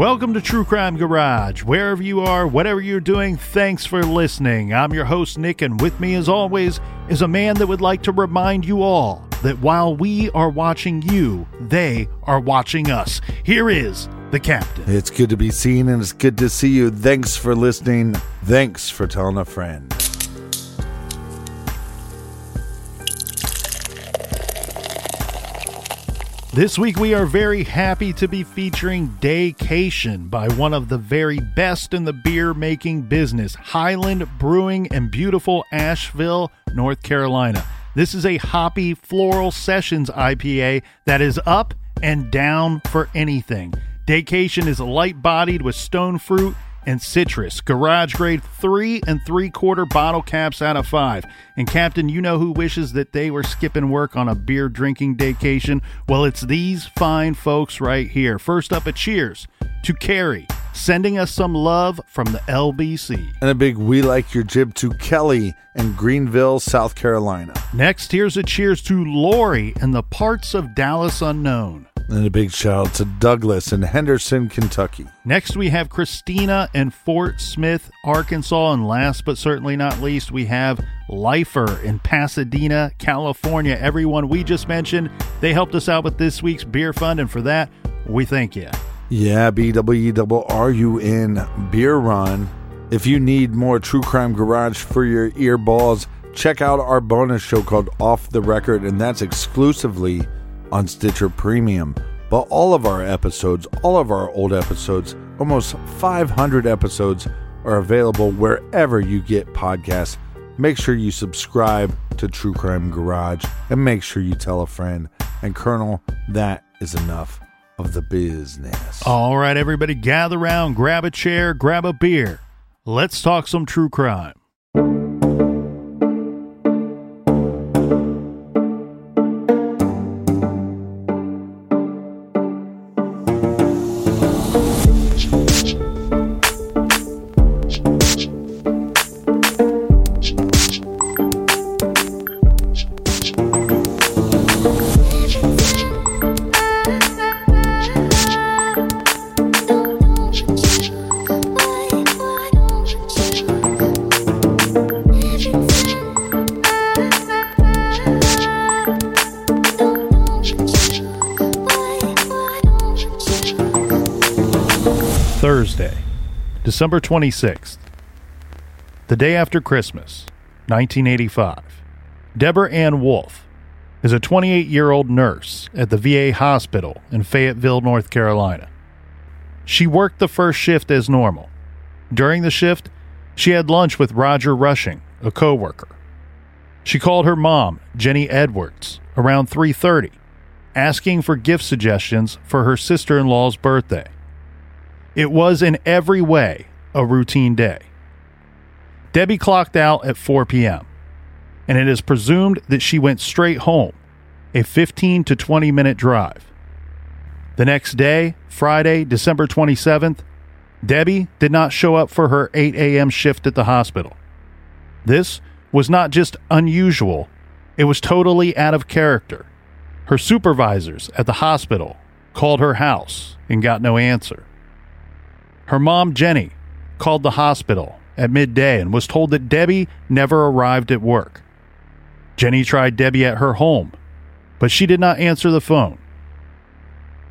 Welcome to True Crime Garage. Wherever you are, whatever you're doing, thanks for listening. I'm your host, Nick, and with me, as always, is a man that would like to remind you all that while we are watching you, they are watching us. Here is the captain. It's good to be seen and it's good to see you. Thanks for listening. Thanks for telling a friend. This week, we are very happy to be featuring Daycation by one of the very best in the beer making business, Highland Brewing in beautiful Asheville, North Carolina. This is a hoppy floral sessions IPA that is up and down for anything. Daycation is light bodied with stone fruit and citrus. Garage grade three and three quarter bottle caps out of five. And Captain, you know who wishes that they were skipping work on a beer drinking vacation? Well, it's these fine folks right here. First up, a cheers to Carrie, sending us some love from the LBC. And a big we like your jib to Kelly in Greenville, South Carolina. Next, here's a cheers to Lori in the parts of Dallas unknown. And a big shout out to Douglas in Henderson, Kentucky. Next, we have Christina in Fort Smith, Arkansas. And last but certainly not least, we have Lifer in Pasadena, California. Everyone we just mentioned, they helped us out with this week's beer fund. And for that, we thank you. Yeah, BWRUN Beer Run. If you need more True Crime Garage for your ear balls, check out our bonus show called Off the Record, and that's exclusively on Stitcher Premium. But all of our episodes, all of our old episodes, almost 500 episodes, are available wherever you get podcasts. Make sure you subscribe to True Crime Garage and make sure you tell a friend. And, Colonel, that is enough of the business. All right, everybody, gather around, grab a chair, grab a beer. Let's talk some true crime. December 26th, the day after Christmas, 1985. Deborah Ann Wolf is a 28 year old nurse at the VA hospital in Fayetteville, North Carolina. She worked the first shift as normal. During the shift, she had lunch with Roger Rushing, a coworker. She called her mom, Jenny Edwards, around 3:30, asking for gift suggestions for her sister-in-law's birthday. It was in every way a routine day. Debbie clocked out at 4 p.m., and it is presumed that she went straight home, a 15 to 20 minute drive. The next day, Friday, December 27th, Debbie did not show up for her 8 a.m. shift at the hospital. This was not just unusual, it was totally out of character. Her supervisors at the hospital called her house and got no answer. Her mom, Jenny, called the hospital at midday and was told that Debbie never arrived at work. Jenny tried Debbie at her home, but she did not answer the phone.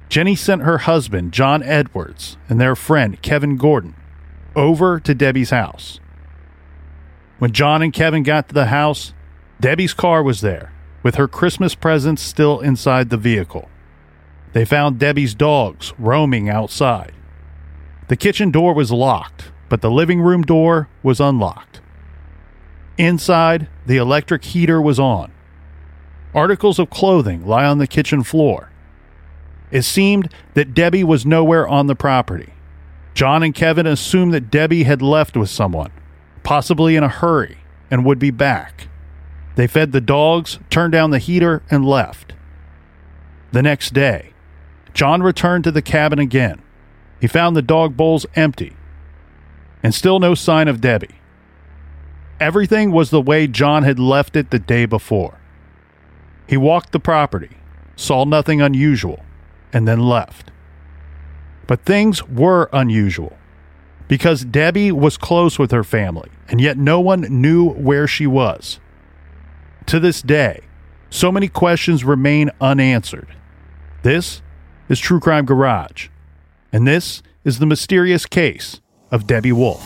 Jenny sent her husband, John Edwards, and their friend, Kevin Gordon, over to Debbie's house. When John and Kevin got to the house, Debbie's car was there, with her Christmas presents still inside the vehicle. They found Debbie's dogs roaming outside. The kitchen door was locked, but the living room door was unlocked. Inside, the electric heater was on. Articles of clothing lie on the kitchen floor. It seemed that Debbie was nowhere on the property. John and Kevin assumed that Debbie had left with someone, possibly in a hurry, and would be back. They fed the dogs, turned down the heater, and left. The next day, John returned to the cabin again. He found the dog bowls empty, and still no sign of Debbie. Everything was the way John had left it the day before. He walked the property, saw nothing unusual, and then left. But things were unusual because Debbie was close with her family, and yet no one knew where she was. To this day, so many questions remain unanswered. This is True Crime Garage, and this is the mysterious case of Debbie Wolf.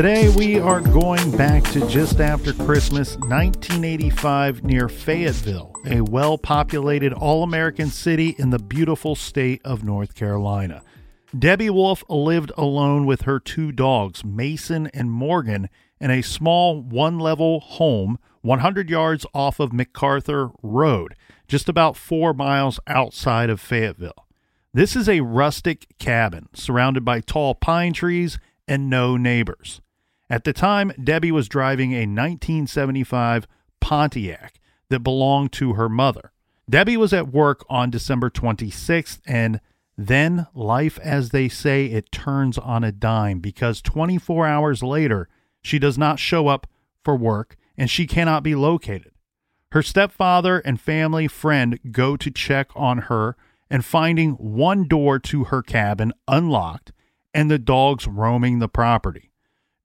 Today we are going back to just after Christmas 1985 near Fayetteville, a well populated all American city in the beautiful state of North Carolina. Debbie Wolf lived alone with her two dogs, Mason and Morgan, in a small one level home 100 yards off of MacArthur Road, just about four miles outside of Fayetteville. This is a rustic cabin surrounded by tall pine trees and no neighbors. At the time, Debbie was driving a 1975 Pontiac that belonged to her mother. Debbie was at work on December 26th, and then life, as they say, it turns on a dime because 24 hours later, she does not show up for work and she cannot be located. Her stepfather and family friend go to check on her and finding one door to her cabin unlocked and the dogs roaming the property.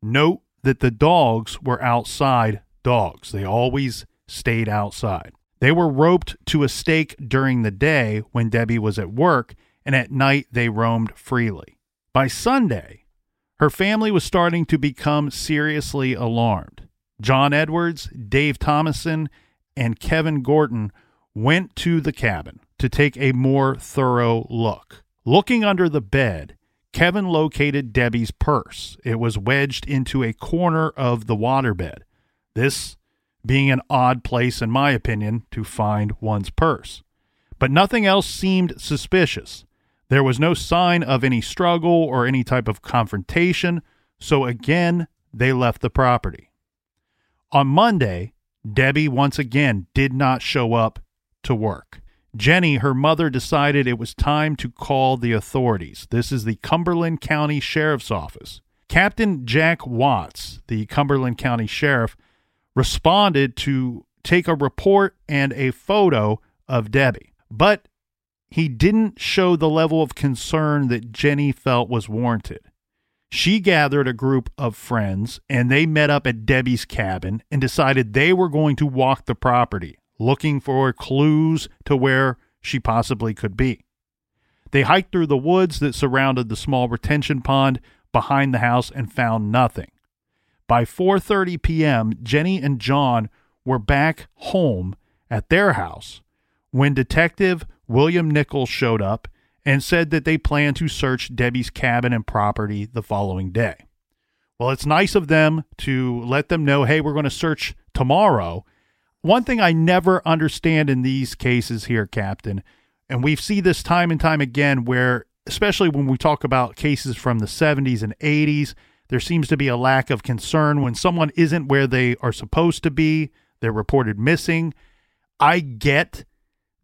Note that the dogs were outside dogs. They always stayed outside. They were roped to a stake during the day when Debbie was at work, and at night they roamed freely. By Sunday, her family was starting to become seriously alarmed. John Edwards, Dave Thomason, and Kevin Gordon went to the cabin to take a more thorough look. Looking under the bed, Kevin located Debbie's purse. It was wedged into a corner of the waterbed. This being an odd place, in my opinion, to find one's purse. But nothing else seemed suspicious. There was no sign of any struggle or any type of confrontation, so again, they left the property. On Monday, Debbie once again did not show up to work. Jenny, her mother, decided it was time to call the authorities. This is the Cumberland County Sheriff's Office. Captain Jack Watts, the Cumberland County Sheriff, responded to take a report and a photo of Debbie. But he didn't show the level of concern that Jenny felt was warranted. She gathered a group of friends and they met up at Debbie's cabin and decided they were going to walk the property looking for clues to where she possibly could be. They hiked through the woods that surrounded the small retention pond behind the house and found nothing. By 4:30 p.m., Jenny and John were back home at their house when detective William Nichols showed up and said that they plan to search Debbie's cabin and property the following day. Well, it's nice of them to let them know, hey, we're going to search tomorrow. One thing I never understand in these cases here, Captain, and we see this time and time again where, especially when we talk about cases from the 70s and 80s, there seems to be a lack of concern when someone isn't where they are supposed to be, they're reported missing. I get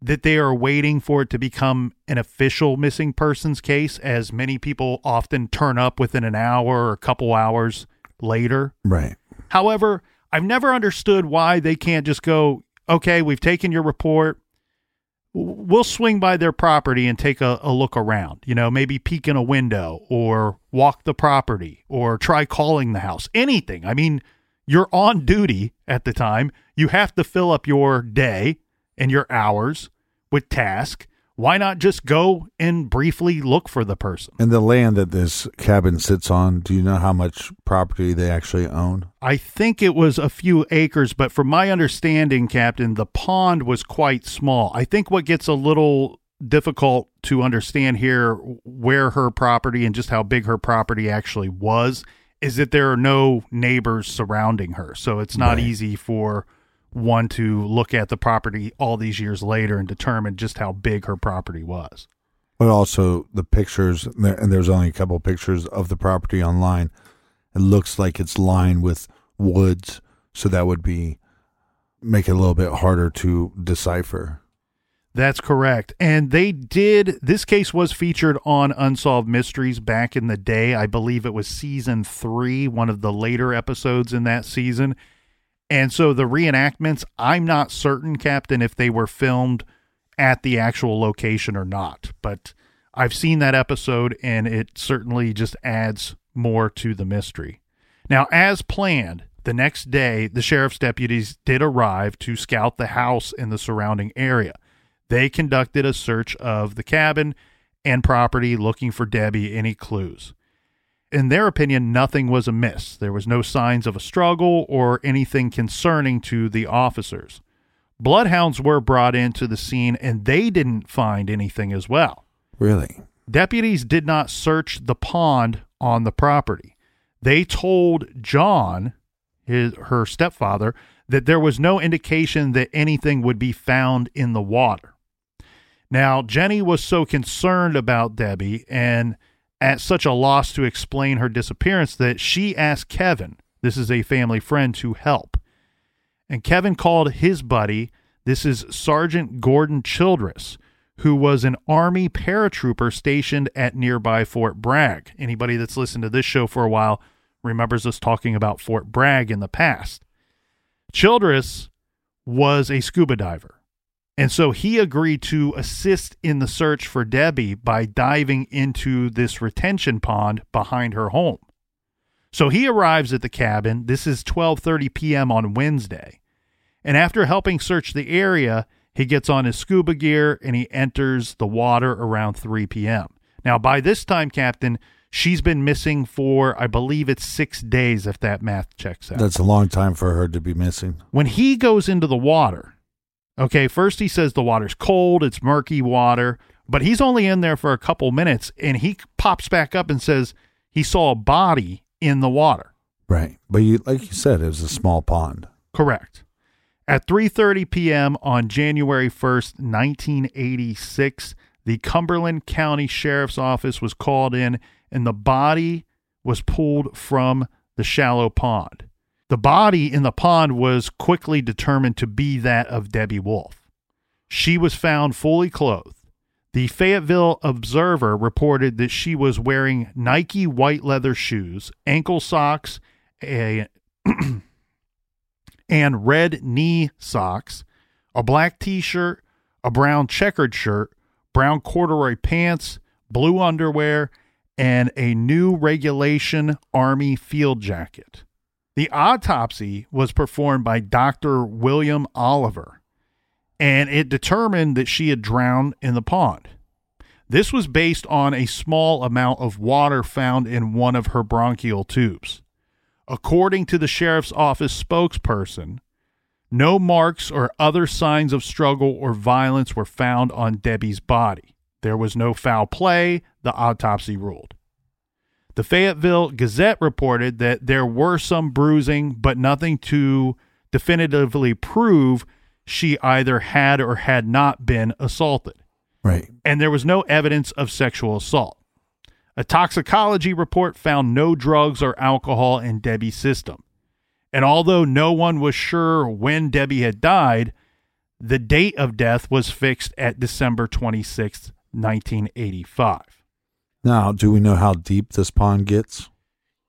that they are waiting for it to become an official missing persons case, as many people often turn up within an hour or a couple hours later. Right. However, I've never understood why they can't just go, okay, we've taken your report. We'll swing by their property and take a, a look around, you know, maybe peek in a window or walk the property or try calling the house, anything. I mean, you're on duty at the time. You have to fill up your day and your hours with task. Why not just go and briefly look for the person? And the land that this cabin sits on, do you know how much property they actually own? I think it was a few acres, but from my understanding, Captain, the pond was quite small. I think what gets a little difficult to understand here where her property and just how big her property actually was is that there are no neighbors surrounding her. So it's not Right. easy for one to look at the property all these years later and determine just how big her property was. But also the pictures, and and there's only a couple pictures of the property online. It looks like it's lined with woods, so that would be make it a little bit harder to decipher. That's correct. And they did, this case was featured on Unsolved Mysteries back in the day. I believe it was season three, one of the later episodes in that season. And so the reenactments, I'm not certain, Captain, if they were filmed at the actual location or not. But I've seen that episode and it certainly just adds more to the mystery. Now, as planned, the next day, the sheriff's deputies did arrive to scout the house and the surrounding area. They conducted a search of the cabin and property looking for Debbie any clues. In their opinion, nothing was amiss. There was no signs of a struggle or anything concerning to the officers. Bloodhounds were brought into the scene and they didn't find anything as well. Really? Deputies did not search the pond on the property. They told John, his her stepfather, that there was no indication that anything would be found in the water. Now, Jenny was so concerned about Debbie and at such a loss to explain her disappearance that she asked Kevin, this is a family friend, to help. And Kevin called his buddy, this is Sergeant Gordon Childress, who was an Army paratrooper stationed at nearby Fort Bragg. Anybody that's listened to this show for a while remembers us talking about Fort Bragg in the past. Childress was a scuba diver. And so he agreed to assist in the search for Debbie by diving into this retention pond behind her home. So he arrives at the cabin. This is 12:30 p.m. on Wednesday. And after helping search the area, he gets on his scuba gear and he enters the water around 3 p.m. Now, by this time, Captain, she's been missing for, I believe it's six days, if that math checks out. That's a long time for her to be missing. when he goes into the water, okay, first he says the water's cold, it's murky water, but he's only in there for a couple minutes and he pops back up and says he saw a body in the water. Right. But you like you said, it was a small pond. Correct. At 3:30 p.m. on January 1st, 1986, the Cumberland County Sheriff's Office was called in and the body was pulled from the shallow pond. The body in the pond was quickly determined to be that of Debbie Wolf. She was found fully clothed. The Fayetteville Observer reported that she was wearing Nike white leather shoes, ankle socks, a and red knee socks, a black t shirt, a brown checkered shirt, brown corduroy pants, blue underwear, and a new regulation Army field jacket. The autopsy was performed by Dr. William Oliver, and it determined that she had drowned in the pond. This was based on a small amount of water found in one of her bronchial tubes. According to the sheriff's office spokesperson, no marks or other signs of struggle or violence were found on Debbie's body. There was no foul play, the autopsy ruled. The Fayetteville Gazette reported that there were some bruising, but nothing to definitively prove she either had or had not been assaulted. Right. And there was no evidence of sexual assault. A toxicology report found no drugs or alcohol in Debbie's system. And although no one was sure when Debbie had died, the date of death was fixed at December 26, 1985. Now, do we know how deep this pond gets?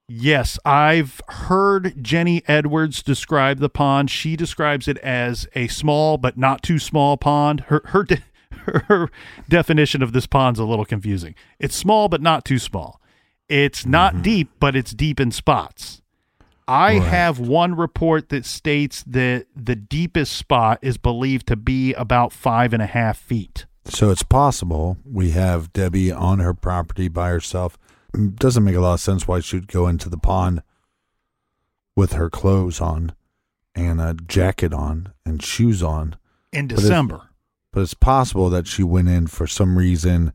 Yes, I've heard Jenny Edwards describe the pond. She describes it as a small but not too small pond. Her her de- her definition of this pond's a little confusing. It's small but not too small. It's not mm-hmm. deep, but it's deep in spots. I Right. have one report that states that the deepest spot is believed to be about five and a half feet. So it's possible we have Debbie on her property by herself. Mm, Doesn't make a lot of sense why she'd go into the pond with her clothes on and a jacket on and shoes on. In December. But it's possible that she went in for some reason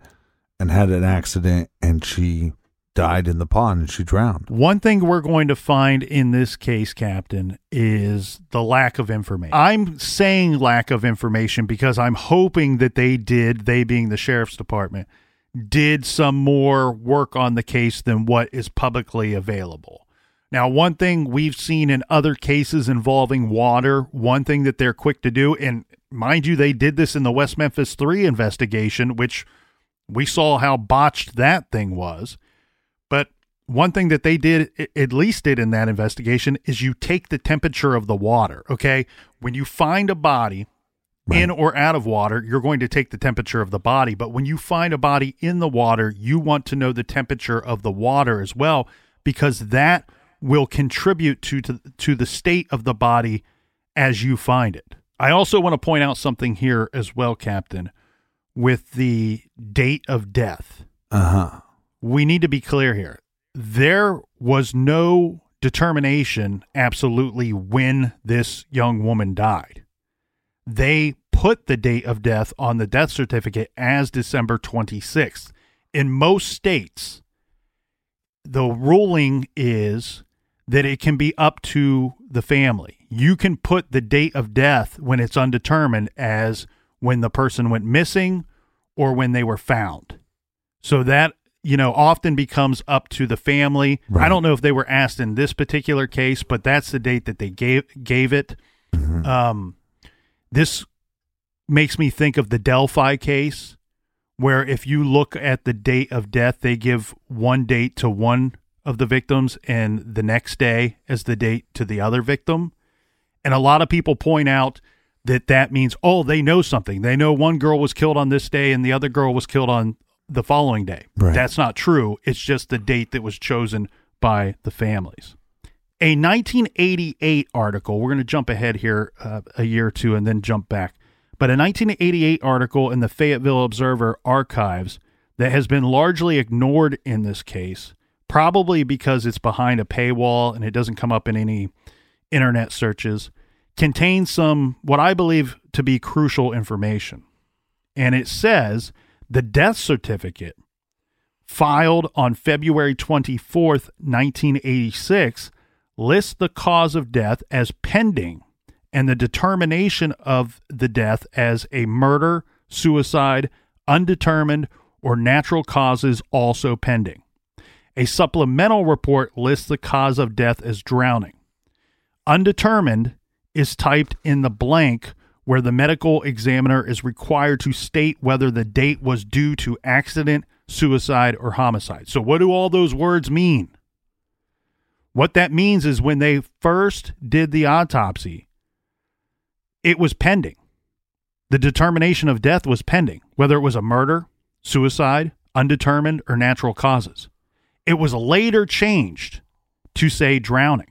and had an accident and she died in the pond and she drowned. One thing we're going to find in this case, Captain, is the lack of information. I'm saying lack of information because I'm hoping that they did, they being the sheriff's department, did some more work on the case than what is publicly available. Now, one thing we've seen in other cases involving water, one thing that they're quick to do, and mind you, they did this in the West Memphis 3 investigation, which we saw how botched that thing was. One thing that they did, at least did in that investigation, is you take the temperature of the water. Okay. When you find a body in or out of water, you're going to take the temperature of the body. But when you find a body in the water, you want to know the temperature of the water as well, because that will contribute to, to, to the state of the body as you find it. I also want to point out something here as well, Captain, with the date of death Uh huh. we need to be clear here. There was no determination absolutely when this young woman died. They put the date of death on the death certificate as December 26th. In most states, the ruling is that it can be up to the family. You can put the date of death when it's undetermined as when the person went missing or when they were found. So that, you know, often becomes up to the family. I don't know if they were asked in this particular case, but that's the date that they gave gave it. Um, this makes me think of the Delphi case, where if you look at the date of death, they give one date to one of the victims and the next day as the date to the other victim. And a lot of people point out that that means, oh, they know something. They know one girl was killed on this day and the other girl was killed on the following day. Right. That's not true. It's just the date that was chosen by the families. A 1988 article, we're going to jump ahead here uh, a year or two and then jump back. But a 1988 article in the Fayetteville Observer archives that has been largely ignored in this case, probably because it's behind a paywall and it doesn't come up in any internet searches, contains some what I believe to be crucial information. And it says the death certificate filed on February 24th, 1986 lists the cause of death as pending and the determination of the death as a murder, suicide, undetermined, or natural causes also pending. A supplemental report lists the cause of death as drowning. Undetermined is typed in the blank where the medical examiner is required to state whether the date was due to accident, suicide, or homicide. So, what do all those words mean? What that means is when they first did the autopsy, it was pending. The determination of death was pending, whether it was a murder, suicide, undetermined, or natural causes. It was later changed to say drowning,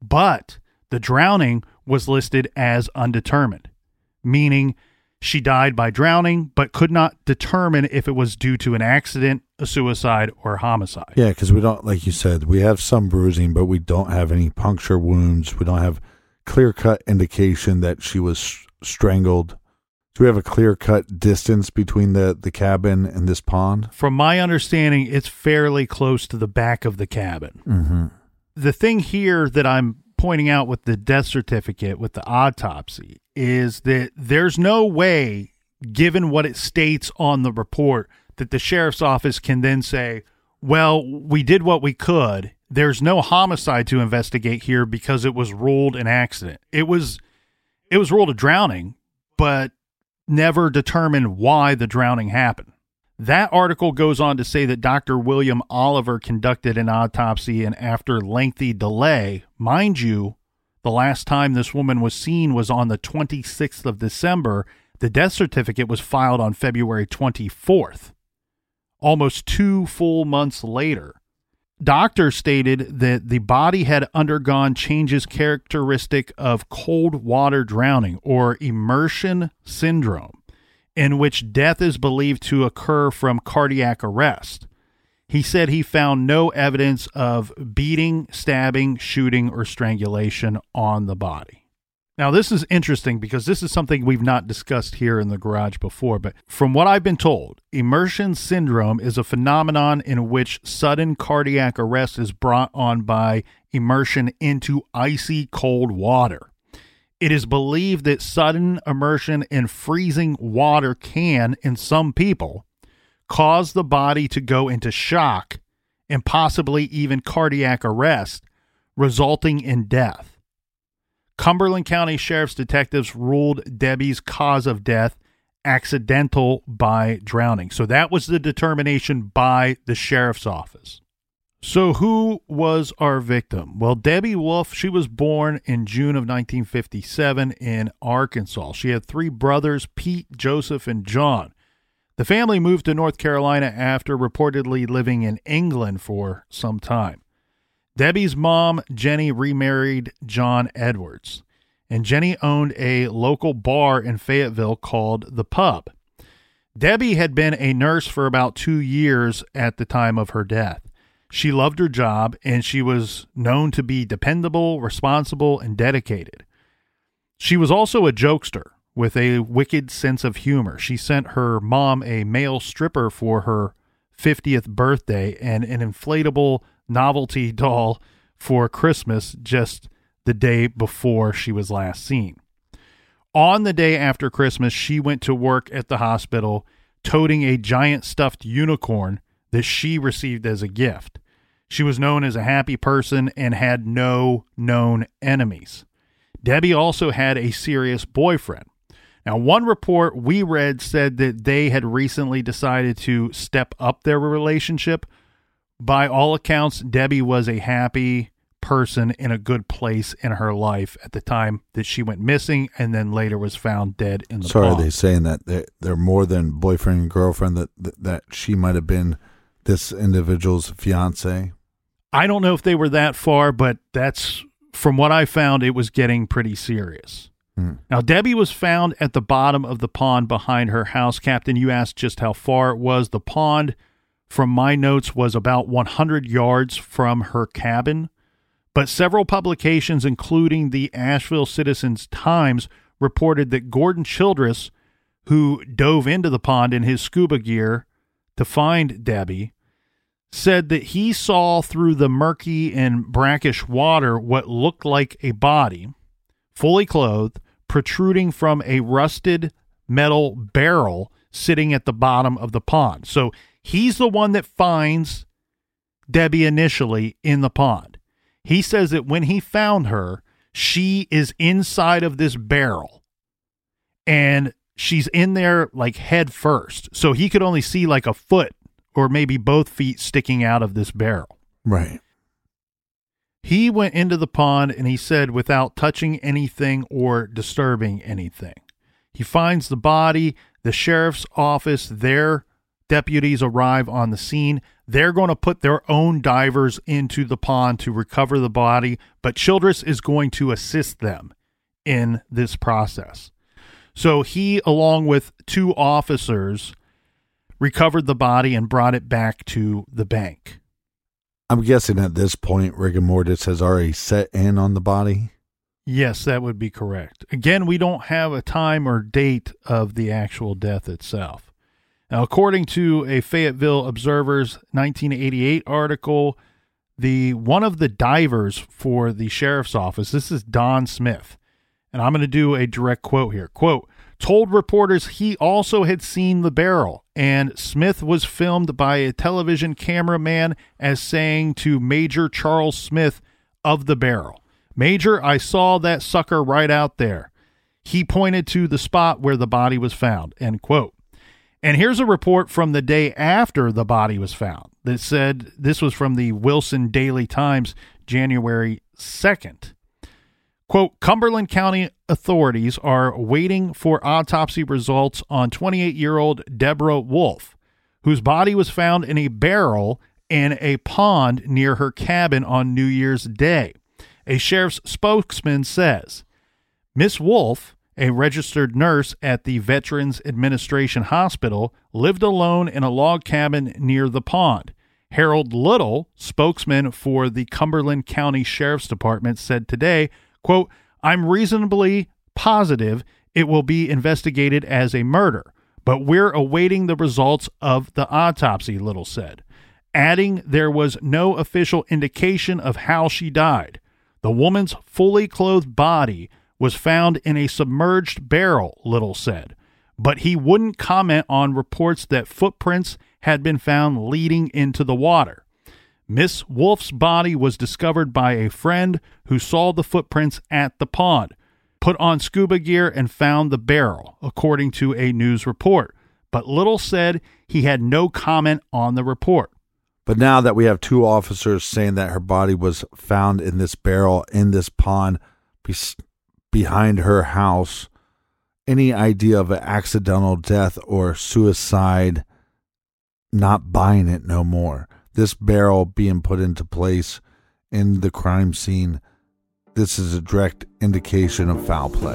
but the drowning was listed as undetermined, meaning she died by drowning but could not determine if it was due to an accident, a suicide, or a homicide. Yeah, because we don't, like you said, we have some bruising, but we don't have any puncture wounds. We don't have clear cut indication that she was strangled Do we have a clear cut distance between the, the cabin and this pond? From my understanding, it's fairly close to the back of the cabin. Mm-hmm. The thing here that I'm pointing out with the death certificate, with the autopsy, is that there's no way, given what it states on the report, that the sheriff's office can then say, well, we did what we could. There's no homicide to investigate here because it was ruled an accident. It was it was ruled a drowning, but never determined why the drowning happened. That article goes on to say that Dr. William Oliver conducted an autopsy and after lengthy delay, mind you, the last time this woman was seen was on the 26th of December. The death certificate was filed on February 24th, almost two full months later. Doctors stated that the body had undergone changes characteristic of cold water drowning or immersion syndrome, in which death is believed to occur from cardiac arrest. He said he found no evidence of beating, stabbing, shooting, or strangulation on the body. Now, this is interesting because this is something we've not discussed here in the garage before, but from what I've been told, immersion syndrome is a phenomenon in which sudden cardiac arrest is brought on by immersion into icy cold water. It is believed that sudden immersion in freezing water can, in some people, cause the body to go into shock and possibly even cardiac arrest, resulting in death. Cumberland County Sheriff's detectives ruled Debbie's cause of death accidental by drowning. So that was the determination by the sheriff's office. So who was our victim? Well, Debbie Wolf, she was born in June of 1957 in Arkansas. She had three brothers, Pete, Joseph, and John. The family moved to North Carolina after reportedly living in England for some time. Debbie's mom, Jenny, remarried John Edwards, and Jenny owned a local bar in Fayetteville called The Pub. Debbie had been a nurse for about two years at the time of her death. She loved her job and she was known to be dependable, responsible, and dedicated. She was also a jokester with a wicked sense of humor. She sent her mom a male stripper for her 50th birthday and an inflatable novelty doll for Christmas just the day before she was last seen. On the day after Christmas, she went to work at the hospital toting a giant stuffed unicorn that she received as a gift. She was known as a happy person and had no known enemies. Debbie also had a serious boyfriend. Now, one report we read said that they had recently decided to step up their relationship, by all accounts, Debbie was a happy person in a good place in her life at the time that she went missing and then later was found dead in the So are pond. they saying that they're, they're more than boyfriend and girlfriend, that, that, that she might have been this individual's fiance? I don't know if they were that far, but that's from what I found, it was getting pretty serious. Hmm. Now, Debbie was found at the bottom of the pond behind her house. Captain, you asked just how far it was. The pond, from my notes, was about 100 yards from her cabin. But several publications, including the Asheville Citizens Times, reported that Gordon Childress, who dove into the pond in his scuba gear to find Debbie, said that he saw through the murky and brackish water what looked like a body, fully clothed, protruding from a rusted metal barrel sitting at the bottom of the pond. So he's the one that finds Debbie initially in the pond. He says that when he found her, she is inside of this barrel and she's in there like head first. So he could only see like a foot or maybe both feet sticking out of this barrel. Right. He went into the pond and he said, without touching anything or disturbing anything. He finds the body, the sheriff's office, their deputies arrive on the scene. They're going to put their own divers into the pond to recover the body, but Childress is going to assist them in this process. So he, along with two officers, recovered the body and brought it back to the bank. I'm guessing at this point, rigor mortis has already set in on the body. Yes, that would be correct. Again, we don't have a time or date of the actual death itself. Now, according to a Fayetteville Observer's 1988 article, the one of the divers for the sheriff's office, this is Don Smith, and I'm going to do a direct quote here. Quote, told reporters he also had seen the barrel, and Smith was filmed by a television cameraman as saying to Major Charles Smith of the barrel, Major, I saw that sucker right out there. He pointed to the spot where the body was found. End quote. And here's a report from the day after the body was found that said this was from the Wilson Daily Times, January 2nd. Quote Cumberland County authorities are waiting for autopsy results on 28 year old Deborah Wolf, whose body was found in a barrel in a pond near her cabin on New Year's Day. A sheriff's spokesman says Miss Wolf, a registered nurse at the Veterans Administration Hospital, lived alone in a log cabin near the pond. Harold Little, spokesman for the Cumberland County Sheriff's Department, said today Quote, I'm reasonably positive it will be investigated as a murder, but we're awaiting the results of the autopsy, Little said, adding there was no official indication of how she died. The woman's fully clothed body was found in a submerged barrel, Little said, but he wouldn't comment on reports that footprints had been found leading into the water. Miss Wolf's body was discovered by a friend who saw the footprints at the pond, put on scuba gear, and found the barrel, according to a news report. But Little said he had no comment on the report. But now that we have two officers saying that her body was found in this barrel in this pond be- behind her house, any idea of an accidental death or suicide, not buying it no more this barrel being put into place in the crime scene, this is a direct indication of foul play.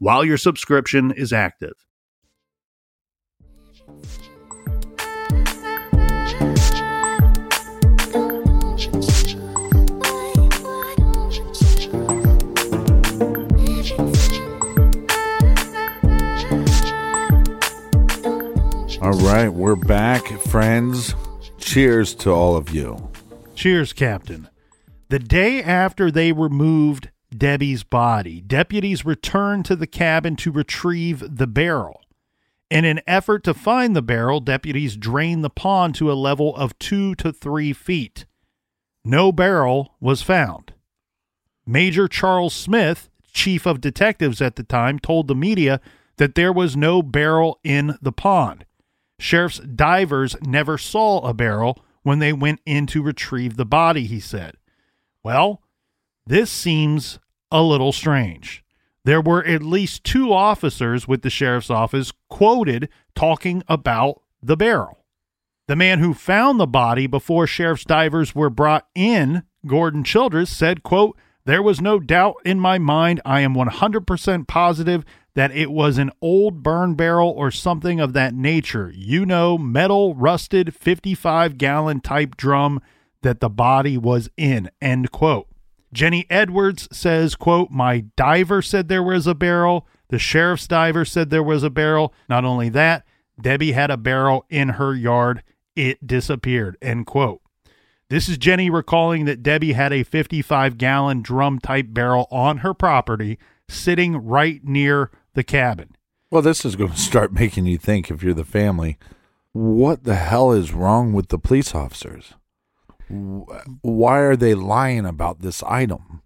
while your subscription is active. All right, we're back, friends. Cheers to all of you. Cheers, Captain. The day after they removed Debbie's body, deputies returned to the cabin to retrieve the barrel. In an effort to find the barrel, deputies drained the pond to a level of two to three feet. No barrel was found. Major Charles Smith, chief of detectives at the time, told the media that there was no barrel in the pond. Sheriff's divers never saw a barrel when they went in to retrieve the body, he said. Well, this seems a little strange. There were at least two officers with the sheriff's office quoted talking about the barrel. The man who found the body before sheriff's divers were brought in, Gordon Childress, said, quote, There was no doubt in my mind. I am 100% positive that it was an old burn barrel or something of that nature. You know, metal, rusted, 55 gallon type drum that the body was in, end quote. Jenny Edwards says, quote, My diver said there was a barrel. The sheriff's diver said there was a barrel. Not only that, Debbie had a barrel in her yard. It disappeared, end quote. This is Jenny recalling that Debbie had a 55 gallon drum type barrel on her property sitting right near the cabin. Well, this is going to start making you think if you're the family, what the hell is wrong with the police officers? Why are they lying about this item?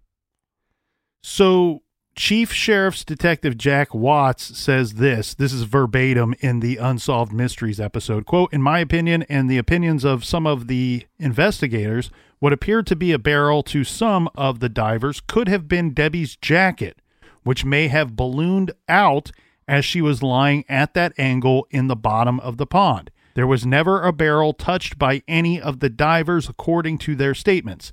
So Chief Sheriff's Detective Jack Watts says this. This is verbatim in the Unsolved Mysteries episode. Quote, in my opinion and the opinions of some of the investigators, what appeared to be a barrel to some of the divers could have been Debbie's jacket, which may have ballooned out as she was lying at that angle in the bottom of the pond. There was never a barrel touched by any of the divers, according to their statements.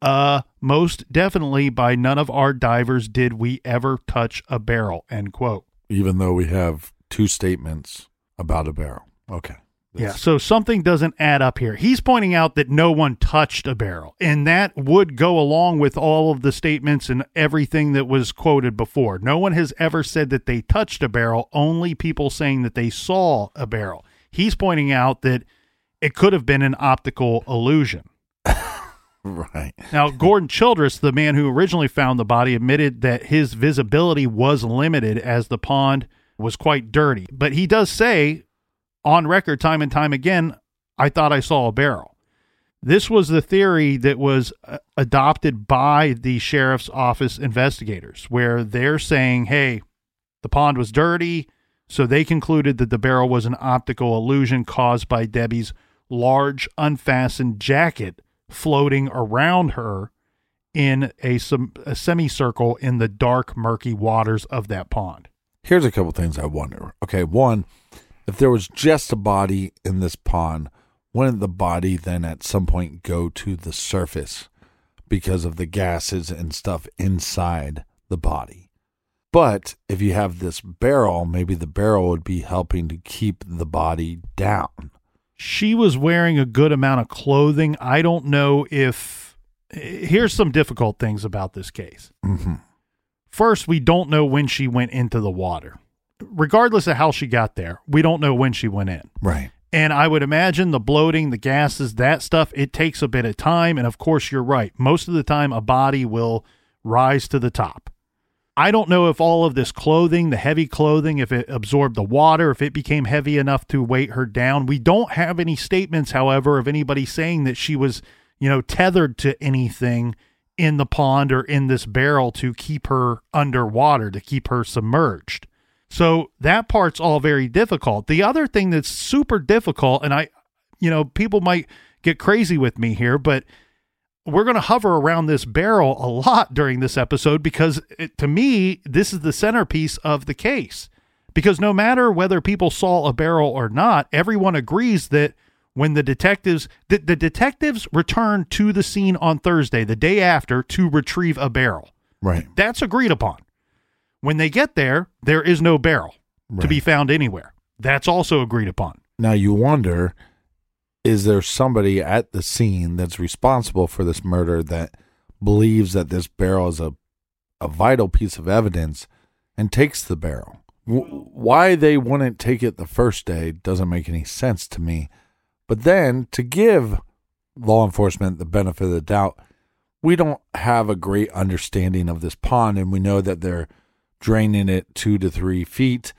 Uh, most definitely by none of our divers did we ever touch a barrel. End quote. Even though we have two statements about a barrel. Okay. Yeah, so something doesn't add up here. He's pointing out that no one touched a barrel, and that would go along with all of the statements and everything that was quoted before. No one has ever said that they touched a barrel, only people saying that they saw a barrel. He's pointing out that it could have been an optical illusion. Right. Now, Gordon Childress, the man who originally found the body, admitted that his visibility was limited as the pond was quite dirty. But he does say on record, time and time again, I thought I saw a barrel. This was the theory that was uh, adopted by the sheriff's office investigators, where they're saying, hey, the pond was dirty. So they concluded that the barrel was an optical illusion caused by Debbie's large, unfastened jacket floating around her in a, a semicircle in the dark, murky waters of that pond. Here's a couple things I wonder. Okay, one, if there was just a body in this pond, wouldn't the body then at some point go to the surface because of the gases and stuff inside the body? But if you have this barrel, maybe the barrel would be helping to keep the body down she was wearing a good amount of clothing. I don't know if. Here's some difficult things about this case. Mm-hmm. First, we don't know when she went into the water. Regardless of how she got there, we don't know when she went in. Right. And I would imagine the bloating, the gases, that stuff, it takes a bit of time. And of course, you're right. Most of the time, a body will rise to the top. I don't know if all of this clothing, the heavy clothing, if it absorbed the water, if it became heavy enough to weight her down. We don't have any statements, however, of anybody saying that she was, you know, tethered to anything in the pond or in this barrel to keep her underwater, to keep her submerged. So that part's all very difficult. The other thing that's super difficult, and I, you know, people might get crazy with me here, but we're going to hover around this barrel a lot during this episode because it, to me, this is the centerpiece of the case. Because no matter whether people saw a barrel or not, everyone agrees that when the detectives the, the detectives returned to the scene on Thursday, the day after, to retrieve a barrel. Right. That's agreed upon. When they get there, there is no barrel right. to be found anywhere. That's also agreed upon. Now you wonder is there somebody at the scene that's responsible for this murder that believes that this barrel is a, a vital piece of evidence and takes the barrel? W- why they wouldn't take it the first day doesn't make any sense to me. But then to give law enforcement the benefit of the doubt, we don't have a great understanding of this pond, and we know that they're draining it two to three feet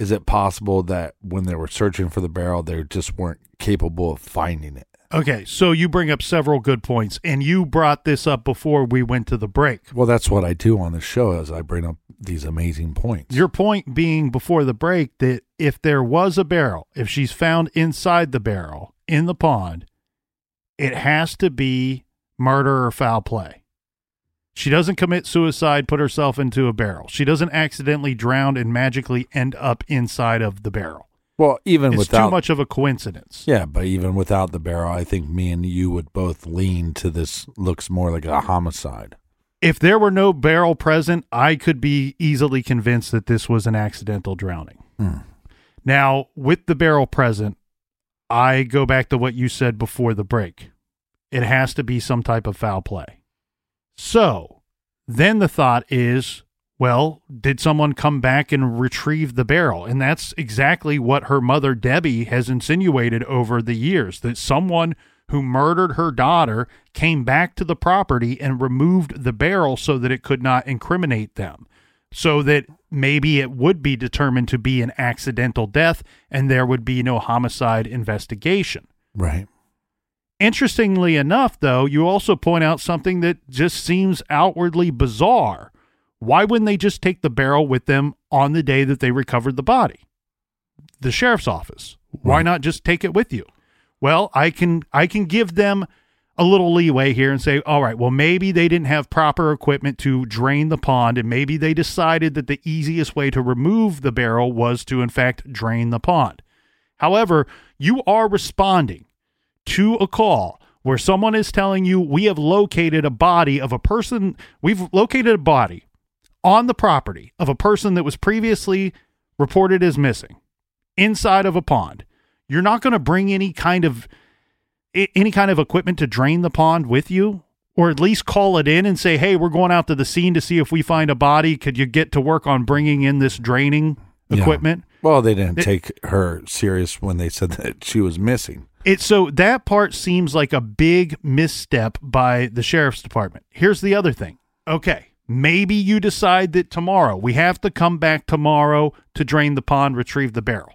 is it possible that when they were searching for the barrel, they just weren't capable of finding it? Okay, so you bring up several good points, and you brought this up before we went to the break. Well, that's what I do on the show, is I bring up these amazing points. Your point being before the break that if there was a barrel, if she's found inside the barrel in the pond, it has to be murder or foul play. She doesn't commit suicide, put herself into a barrel. She doesn't accidentally drown and magically end up inside of the barrel. Well, even it's without too much of a coincidence. Yeah, but even without the barrel, I think me and you would both lean to this looks more like a homicide. If there were no barrel present, I could be easily convinced that this was an accidental drowning. Hmm. Now, with the barrel present, I go back to what you said before the break. It has to be some type of foul play. So then the thought is, well, did someone come back and retrieve the barrel? And that's exactly what her mother, Debbie, has insinuated over the years that someone who murdered her daughter came back to the property and removed the barrel so that it could not incriminate them. So that maybe it would be determined to be an accidental death and there would be no homicide investigation. Right. Interestingly enough, though, you also point out something that just seems outwardly bizarre. why wouldn't they just take the barrel with them on the day that they recovered the body? The sheriff's office. Why Right. not just take it with you? Well, I can I can give them a little leeway here and say, all right, well, maybe they didn't have proper equipment to drain the pond, and maybe they decided that the easiest way to remove the barrel was to, in fact, drain the pond. However, you are responding to a call where someone is telling you, we have located a body of a person, we've located a body on the property of a person that was previously reported as missing inside of a pond. You're not going to bring any kind of any kind of equipment to drain the pond with you or at least call it in and say, "Hey, we're going out to the scene to see if we find a body. Could you get to work on bringing in this draining Yeah. equipment?" Well, they didn't take her serious when they said that she was missing. It so that part seems like a big misstep by the sheriff's department. Here's the other thing. Okay, maybe you decide that tomorrow we have to come back tomorrow to drain the pond, retrieve the barrel.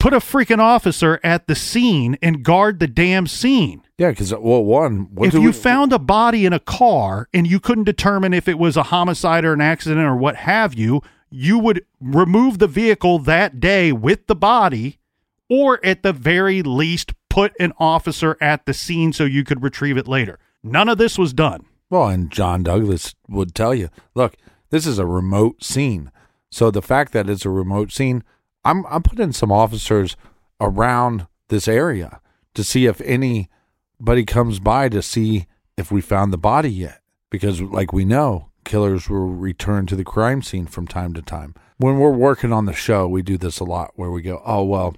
Put a freaking officer at the scene and guard the damn scene. Yeah, because well, one, what if do you we, found a body in a car and you couldn't determine if it was a homicide or an accident or what have you, you would remove the vehicle that day with the body, or at the very least, put an officer at the scene so you could retrieve it later. None of this was done. Well, and John Douglas would tell you, look, this is a remote scene. So the fact that it's a remote scene, I'm I'm putting some officers around this area to see if anybody comes by to see if we found the body yet. Because like we know, killers will return to the crime scene from time to time. When we're working on the show, we do this a lot where we go, "Oh, well,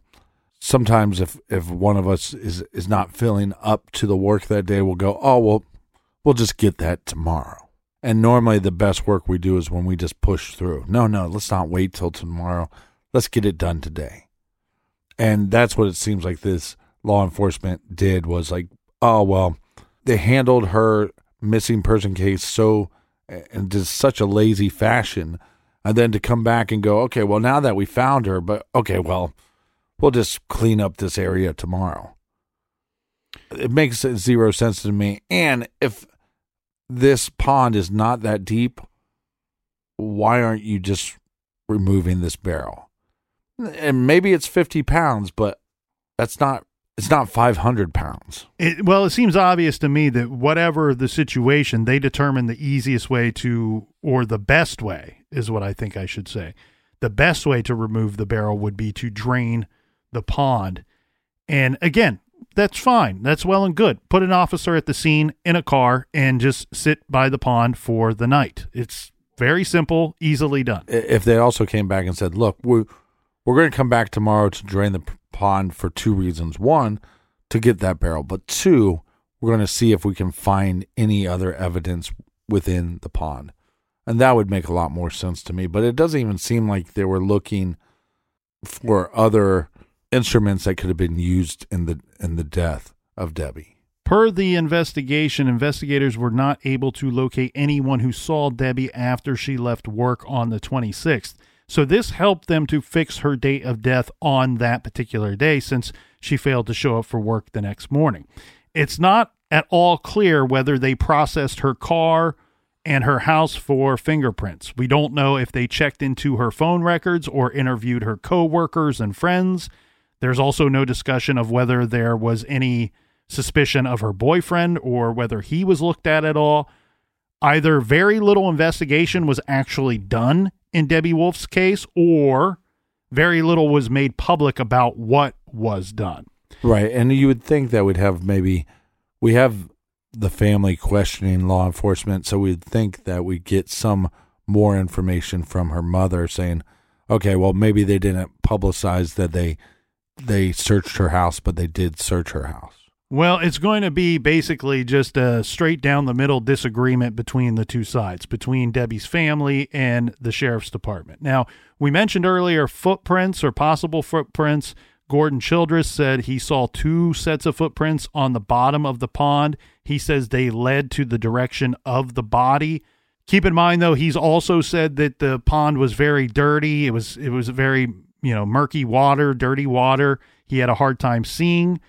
sometimes if if one of us is is not feeling up to the work that day, we'll go, "Oh, well, we'll just get that tomorrow. And normally the best work we do is when we just push through. No, no, let's not wait till tomorrow. Let's get it done today. And that's what it seems like this law enforcement did was like, oh well, they handled her missing person case so and just such a lazy fashion. And then to come back and go, okay, well now that we found her, but okay, well, we'll just clean up this area tomorrow it makes zero sense to me. And if this pond is not that deep, why aren't you just removing this barrel? And maybe it's 50 pounds, but that's not, it's not 500 pounds. It, well, it seems obvious to me that whatever the situation, they determine the easiest way to, or the best way, is what I think I should say. The best way to remove the barrel would be to drain the pond. And again, that's fine. That's well and good. Put an officer at the scene in a car and just sit by the pond for the night. It's very simple, easily done. If they also came back and said, look, we're, we're going to come back tomorrow to drain the pond for two reasons. One, to get that barrel, but two, we're going to see if we can find any other evidence within the pond. And that would make a lot more sense to me. But it doesn't even seem like they were looking for other instruments that could have been used in the in the death of Debbie. Per the investigation, investigators were not able to locate anyone who saw Debbie after she left work on the 26th. So this helped them to fix her date of death on that particular day since she failed to show up for work the next morning. It's not at all clear whether they processed her car and her house for fingerprints. We don't know if they checked into her phone records or interviewed her coworkers and friends. There's also no discussion of whether there was any suspicion of her boyfriend or whether he was looked at at all. Either very little investigation was actually done in Debbie Wolf's case, or very little was made public about what was done. Right. And you would think that we'd have maybe we have the family questioning law enforcement, so we'd think that we'd get some more information from her mother saying, Okay, well maybe they didn't publicize that they they searched her house, but they did search her house. Well, it's going to be basically just a straight down the middle disagreement between the two sides, between Debbie's family and the sheriff's department. Now, we mentioned earlier footprints or possible footprints. Gordon Childress said he saw two sets of footprints on the bottom of the pond. He says they led to the direction of the body. Keep in mind though, he's also said that the pond was very dirty. It was it was very, you know, murky water, dirty water. He had a hard time seeing.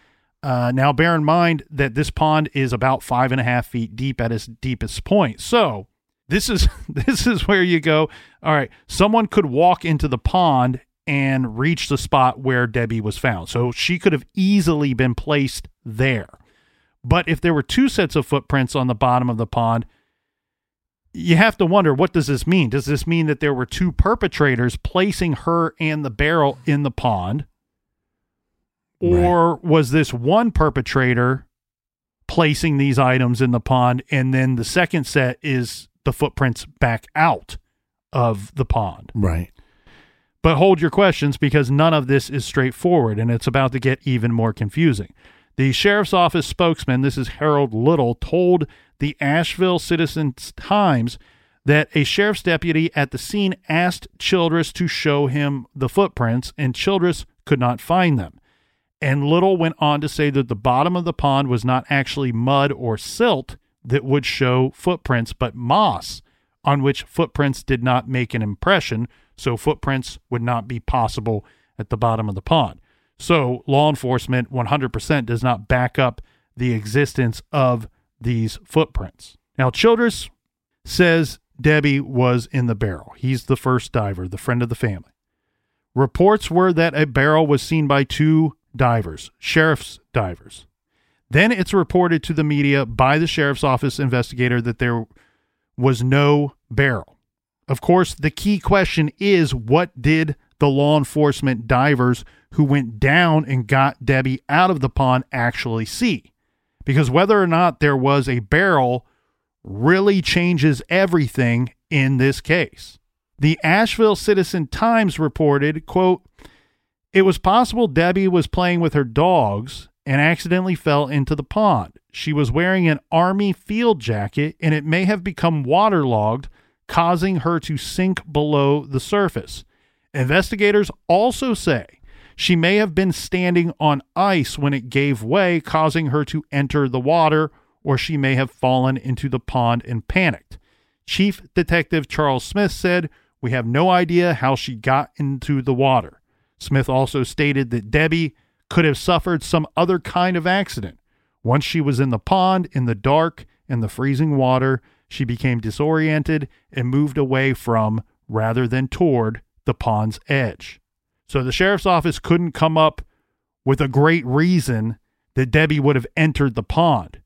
Uh, now, bear in mind that this pond is about five and a half feet deep at its deepest point. So, This is this is where you go. All right, someone could walk into the pond and reach the spot where Debbie was found. So she could have easily been placed there. But if there were two sets of footprints on the bottom of the pond, you have to wonder what does this mean? Does this mean that there were two perpetrators placing her and the barrel in the pond? Or was this one perpetrator placing these items in the pond and then the second set is the footprints back out of the pond? Right. But hold your questions because none of this is straightforward and it's about to get even more confusing. The sheriff's office spokesman, this is Harold Little, told the Asheville Citizen Times that a sheriff's deputy at the scene asked Childress to show him the footprints, and Childress could not find them. And Little went on to say that the bottom of the pond was not actually mud or silt that would show footprints, but moss on which footprints did not make an impression, so footprints would not be possible at the bottom of the pond. So law enforcement 100% does not back up the existence of these footprints. Now, Childress says Debbie was in the barrel. He's the first diver, the friend of the family. Reports were that a barrel was seen by two divers, sheriff's divers. Then it's reported to the media by the sheriff's office investigator that there was no barrel. Of course, the key question is what did the law enforcement divers who went down and got Debbie out of the pond actually see? Because whether or not there was a barrel really changes everything in this case. The Asheville Citizen Times reported, quote, it was possible Debbie was playing with her dogs and accidentally fell into the pond. She was wearing an army field jacket and it may have become waterlogged, causing her to sink below the surface. Investigators also say she may have been standing on ice when it gave way, causing her to enter the water, or she may have fallen into the pond and panicked. Chief Detective Charles Smith said, We have no idea how she got into the water. Smith also stated that Debbie could have suffered some other kind of accident. Once she was in the pond, in the dark, in the freezing water, she became disoriented and moved away from, rather than toward, the pond's edge. So the sheriff's office couldn't come up with a great reason that Debbie would have entered the pond.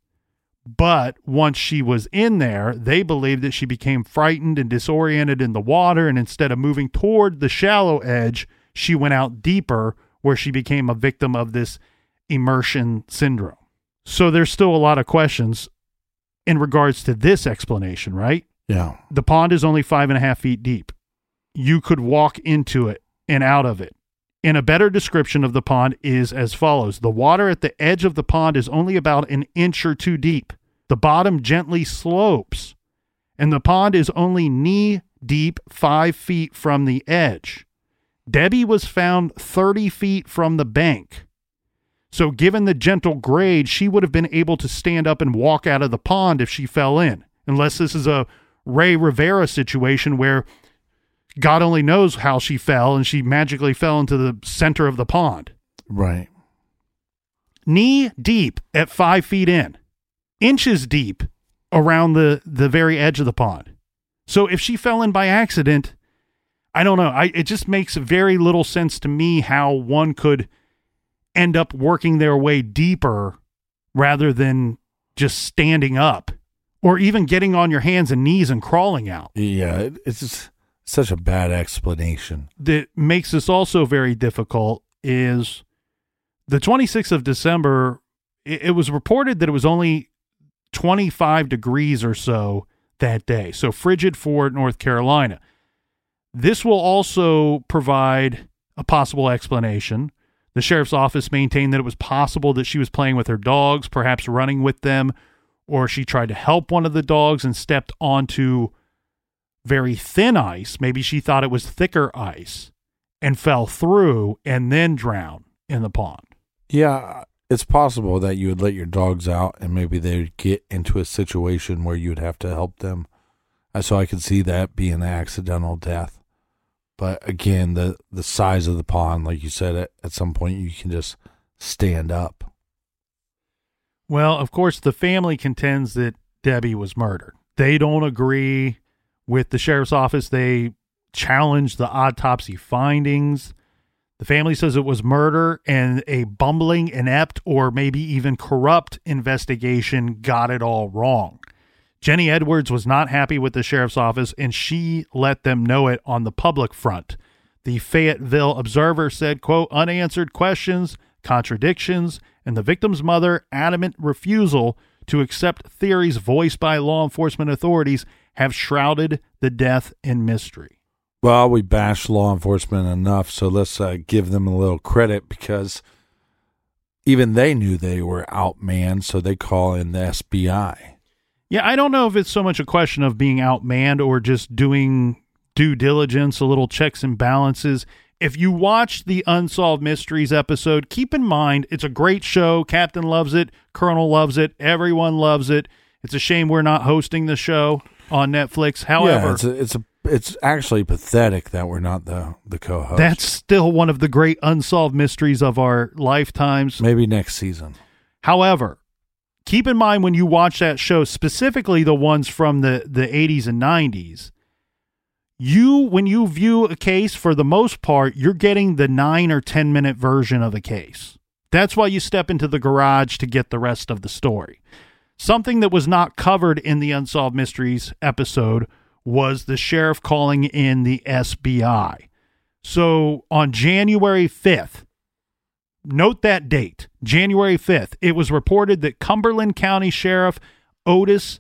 But once she was in there, they believed that she became frightened and disoriented in the water. And instead of moving toward the shallow edge, she went out deeper where she became a victim of this immersion syndrome. So there's still a lot of questions in regards to this explanation, right? Yeah. The pond is only five and a half feet deep. You could walk into it and out of it. And a better description of the pond is as follows The water at the edge of the pond is only about an inch or two deep. The bottom gently slopes, and the pond is only knee deep, five feet from the edge. Debbie was found 30 feet from the bank. So, given the gentle grade, she would have been able to stand up and walk out of the pond if she fell in, unless this is a Rey Rivera situation where God only knows how she fell and she magically fell into the center of the pond. Right. Knee deep at five feet in, inches deep around the, the very edge of the pond. So, if she fell in by accident, I don't know. I it just makes very little sense to me how one could end up working their way deeper rather than just standing up or even getting on your hands and knees and crawling out. Yeah, it, it's just such a bad explanation. That makes this also very difficult is the 26th of December it, it was reported that it was only 25 degrees or so that day. So frigid for North Carolina. This will also provide a possible explanation. The sheriff's office maintained that it was possible that she was playing with her dogs, perhaps running with them, or she tried to help one of the dogs and stepped onto very thin ice. Maybe she thought it was thicker ice and fell through and then drowned in the pond. Yeah, it's possible that you would let your dogs out and maybe they'd get into a situation where you'd have to help them. Uh, so I could see that being an accidental death. But again, the the size of the pond, like you said, at, at some point you can just stand up. Well, of course, the family contends that Debbie was murdered. They don't agree with the sheriff's office. They challenged the autopsy findings. The family says it was murder and a bumbling, inept, or maybe even corrupt investigation got it all wrong. Jenny Edwards was not happy with the sheriff's office and she let them know it on the public front. The Fayetteville Observer said, quote, unanswered questions, contradictions, and the victim's mother adamant refusal to accept theories voiced by law enforcement authorities have shrouded the death in mystery. Well, we bash law enforcement enough, so let's uh, give them a little credit because even they knew they were outmanned, so they call in the SBI. Yeah, I don't know if it's so much a question of being outmanned or just doing due diligence, a little checks and balances. If you watch the Unsolved Mysteries episode, keep in mind it's a great show. Captain loves it, Colonel loves it, everyone loves it. It's a shame we're not hosting the show on Netflix. However, yeah, it's a, it's a it's actually pathetic that we're not the the co-host. That's still one of the great unsolved mysteries of our lifetimes. Maybe next season. However, keep in mind when you watch that show, specifically the ones from the the 80s and 90s, you when you view a case for the most part, you're getting the 9 or 10 minute version of a case. That's why you step into the garage to get the rest of the story. Something that was not covered in the Unsolved Mysteries episode was the sheriff calling in the SBI. So on January 5th, note that date, January 5th, it was reported that Cumberland County Sheriff Otis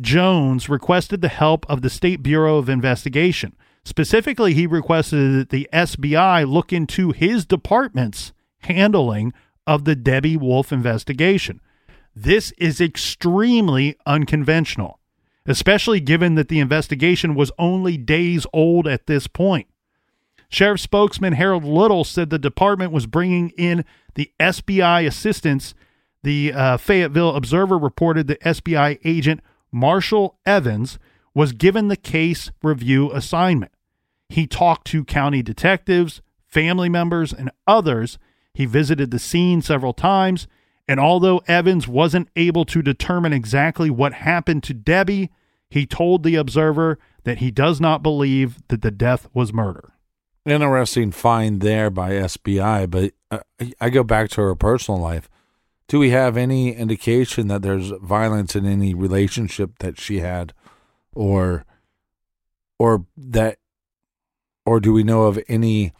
Jones requested the help of the State Bureau of Investigation. Specifically, he requested that the SBI look into his department's handling of the Debbie Wolf investigation. This is extremely unconventional especially given that the investigation was only days old at this point. Sheriff spokesman Harold Little said the department was bringing in the SBI assistance. The uh, Fayetteville Observer reported that SBI agent Marshall Evans was given the case review assignment. He talked to county detectives, family members, and others. He visited the scene several times and although Evans wasn't able to determine exactly what happened to Debbie, he told the Observer that he does not believe that the death was murder. Interesting find there by SBI, but uh, I go back to her personal life. Do we have any indication that there's violence in any relationship that she had, or, or that, or do we know of any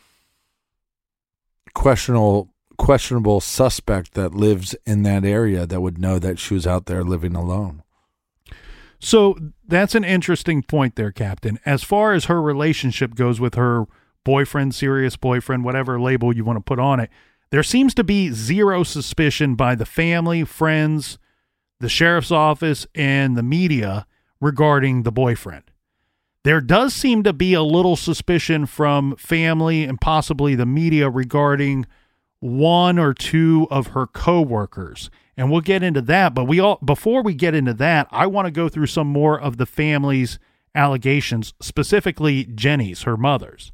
questionable questionable suspect that lives in that area that would know that she was out there living alone. So that's an interesting point there, Captain. As far as her relationship goes with her boyfriend, serious boyfriend, whatever label you want to put on it, there seems to be zero suspicion by the family, friends, the sheriff's office, and the media regarding the boyfriend. There does seem to be a little suspicion from family and possibly the media regarding one or two of her coworkers. And we'll get into that, but we all before we get into that, I want to go through some more of the family's allegations, specifically Jenny's, her mother's.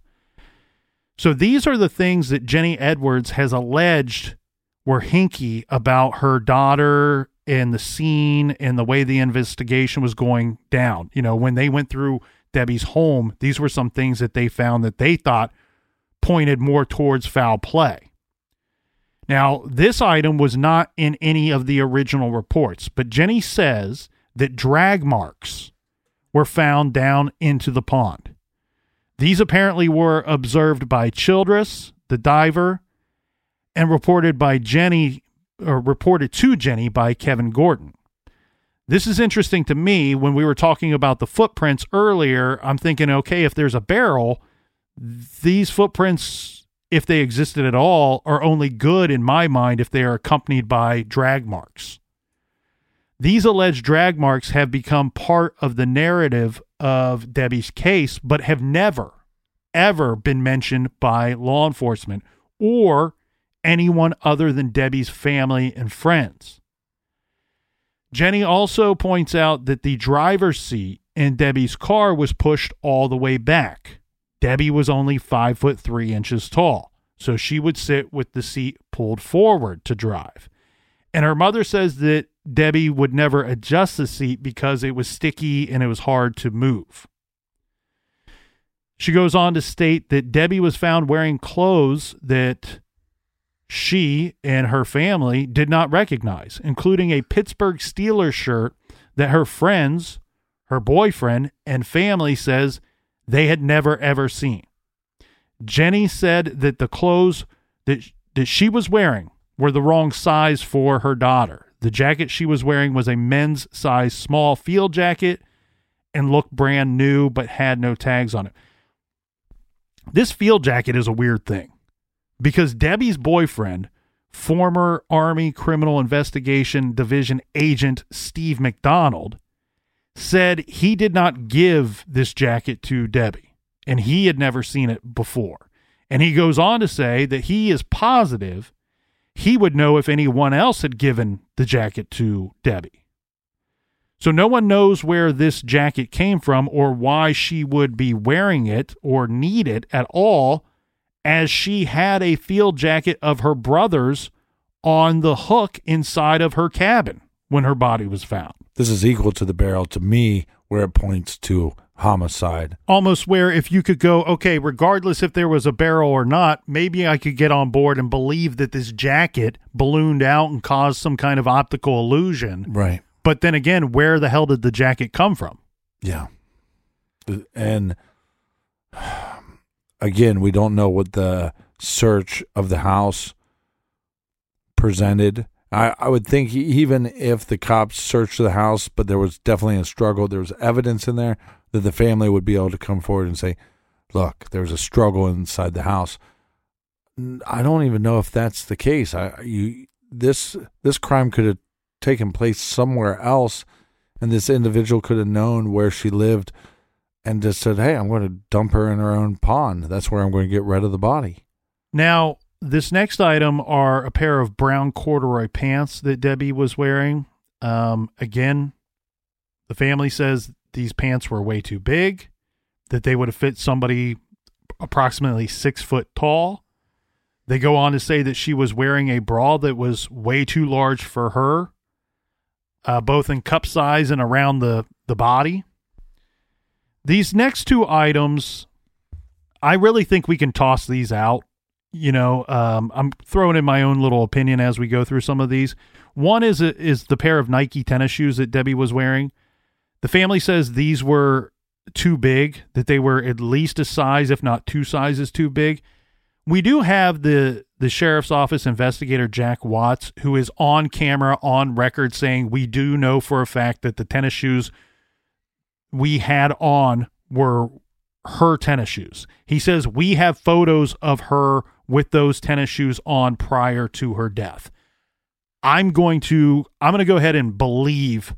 So these are the things that Jenny Edwards has alleged were hinky about her daughter and the scene and the way the investigation was going down. You know, when they went through Debbie's home, these were some things that they found that they thought pointed more towards foul play. Now, this item was not in any of the original reports, but Jenny says that drag marks were found down into the pond. These apparently were observed by Childress, the diver, and reported by Jenny or reported to Jenny by Kevin Gordon. This is interesting to me when we were talking about the footprints earlier. I'm thinking, okay, if there's a barrel, these footprints if they existed at all, are only good in my mind if they are accompanied by drag marks. These alleged drag marks have become part of the narrative of Debbie's case, but have never, ever been mentioned by law enforcement or anyone other than Debbie's family and friends. Jenny also points out that the driver's seat in Debbie's car was pushed all the way back. Debbie was only five foot three inches tall, so she would sit with the seat pulled forward to drive. And her mother says that Debbie would never adjust the seat because it was sticky and it was hard to move. She goes on to state that Debbie was found wearing clothes that she and her family did not recognize, including a Pittsburgh Steelers shirt that her friends, her boyfriend, and family says they had never ever seen. Jenny said that the clothes that that she was wearing were the wrong size for her daughter. The jacket she was wearing was a men's size small field jacket and looked brand new but had no tags on it. This field jacket is a weird thing because Debbie's boyfriend, former Army Criminal Investigation Division agent Steve McDonald, said he did not give this jacket to Debbie and he had never seen it before. And he goes on to say that he is positive he would know if anyone else had given the jacket to Debbie. So no one knows where this jacket came from or why she would be wearing it or need it at all, as she had a field jacket of her brother's on the hook inside of her cabin when her body was found. This is equal to the barrel to me, where it points to homicide. Almost where if you could go, okay, regardless if there was a barrel or not, maybe I could get on board and believe that this jacket ballooned out and caused some kind of optical illusion. Right. But then again, where the hell did the jacket come from? Yeah. And again, we don't know what the search of the house presented. I, I would think even if the cops searched the house, but there was definitely a struggle, there was evidence in there that the family would be able to come forward and say, look, there was a struggle inside the house. I don't even know if that's the case. I you this this crime could have taken place somewhere else, and this individual could have known where she lived, and just said, "Hey, I'm going to dump her in her own pond. That's where I'm going to get rid of the body." Now, this next item are a pair of brown corduroy pants that Debbie was wearing. Um, again, the family says these pants were way too big, that they would have fit somebody approximately six foot tall. They go on to say that she was wearing a bra that was way too large for her, uh, both in cup size and around the, the body. These next two items, I really think we can toss these out. You know, um, I'm throwing in my own little opinion as we go through some of these. One is is the pair of Nike tennis shoes that Debbie was wearing. The family says these were too big, that they were at least a size, if not two sizes too big. We do have the the sheriff's office investigator Jack Watts, who is on camera on record saying we do know for a fact that the tennis shoes we had on were her tennis shoes. He says we have photos of her with those tennis shoes on prior to her death. I'm going to I'm going to go ahead and believe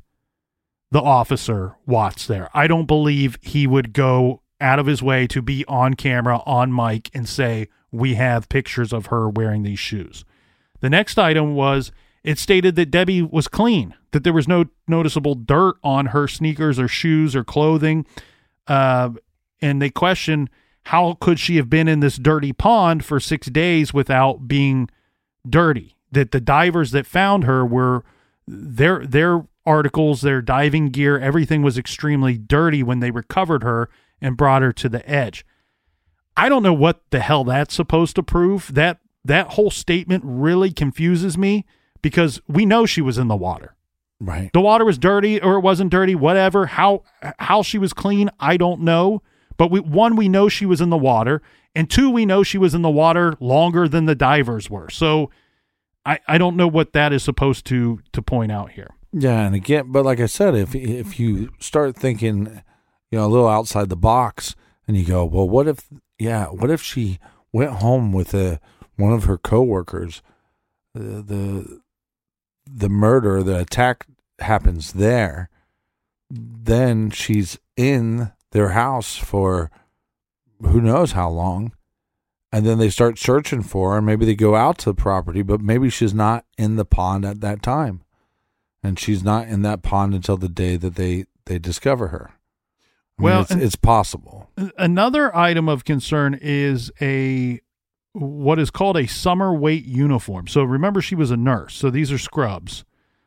the officer Watts there. I don't believe he would go out of his way to be on camera, on mic, and say, We have pictures of her wearing these shoes. The next item was it stated that Debbie was clean, that there was no noticeable dirt on her sneakers or shoes or clothing. Uh, and they questioned how could she have been in this dirty pond for six days without being dirty? That the divers that found her were their their articles, their diving gear, everything was extremely dirty when they recovered her and brought her to the edge. I don't know what the hell that's supposed to prove. That that whole statement really confuses me because we know she was in the water. Right. The water was dirty or it wasn't dirty, whatever. How how she was clean, I don't know. But we one we know she was in the water, and two we know she was in the water longer than the divers were. So I I don't know what that is supposed to to point out here. Yeah, and again, but like I said, if if you start thinking, you know, a little outside the box, and you go, well, what if, yeah, what if she went home with a one of her coworkers, the the the murder, the attack happens there, then she's in their house for who knows how long. And then they start searching for her. Maybe they go out to the property, but maybe she's not in the pond at that time and she's not in that pond until the day that they they discover her. I well, mean, it's, it's possible. Another item of concern is a what is called a summer weight uniform. So remember, she was a nurse. So these are scrubs.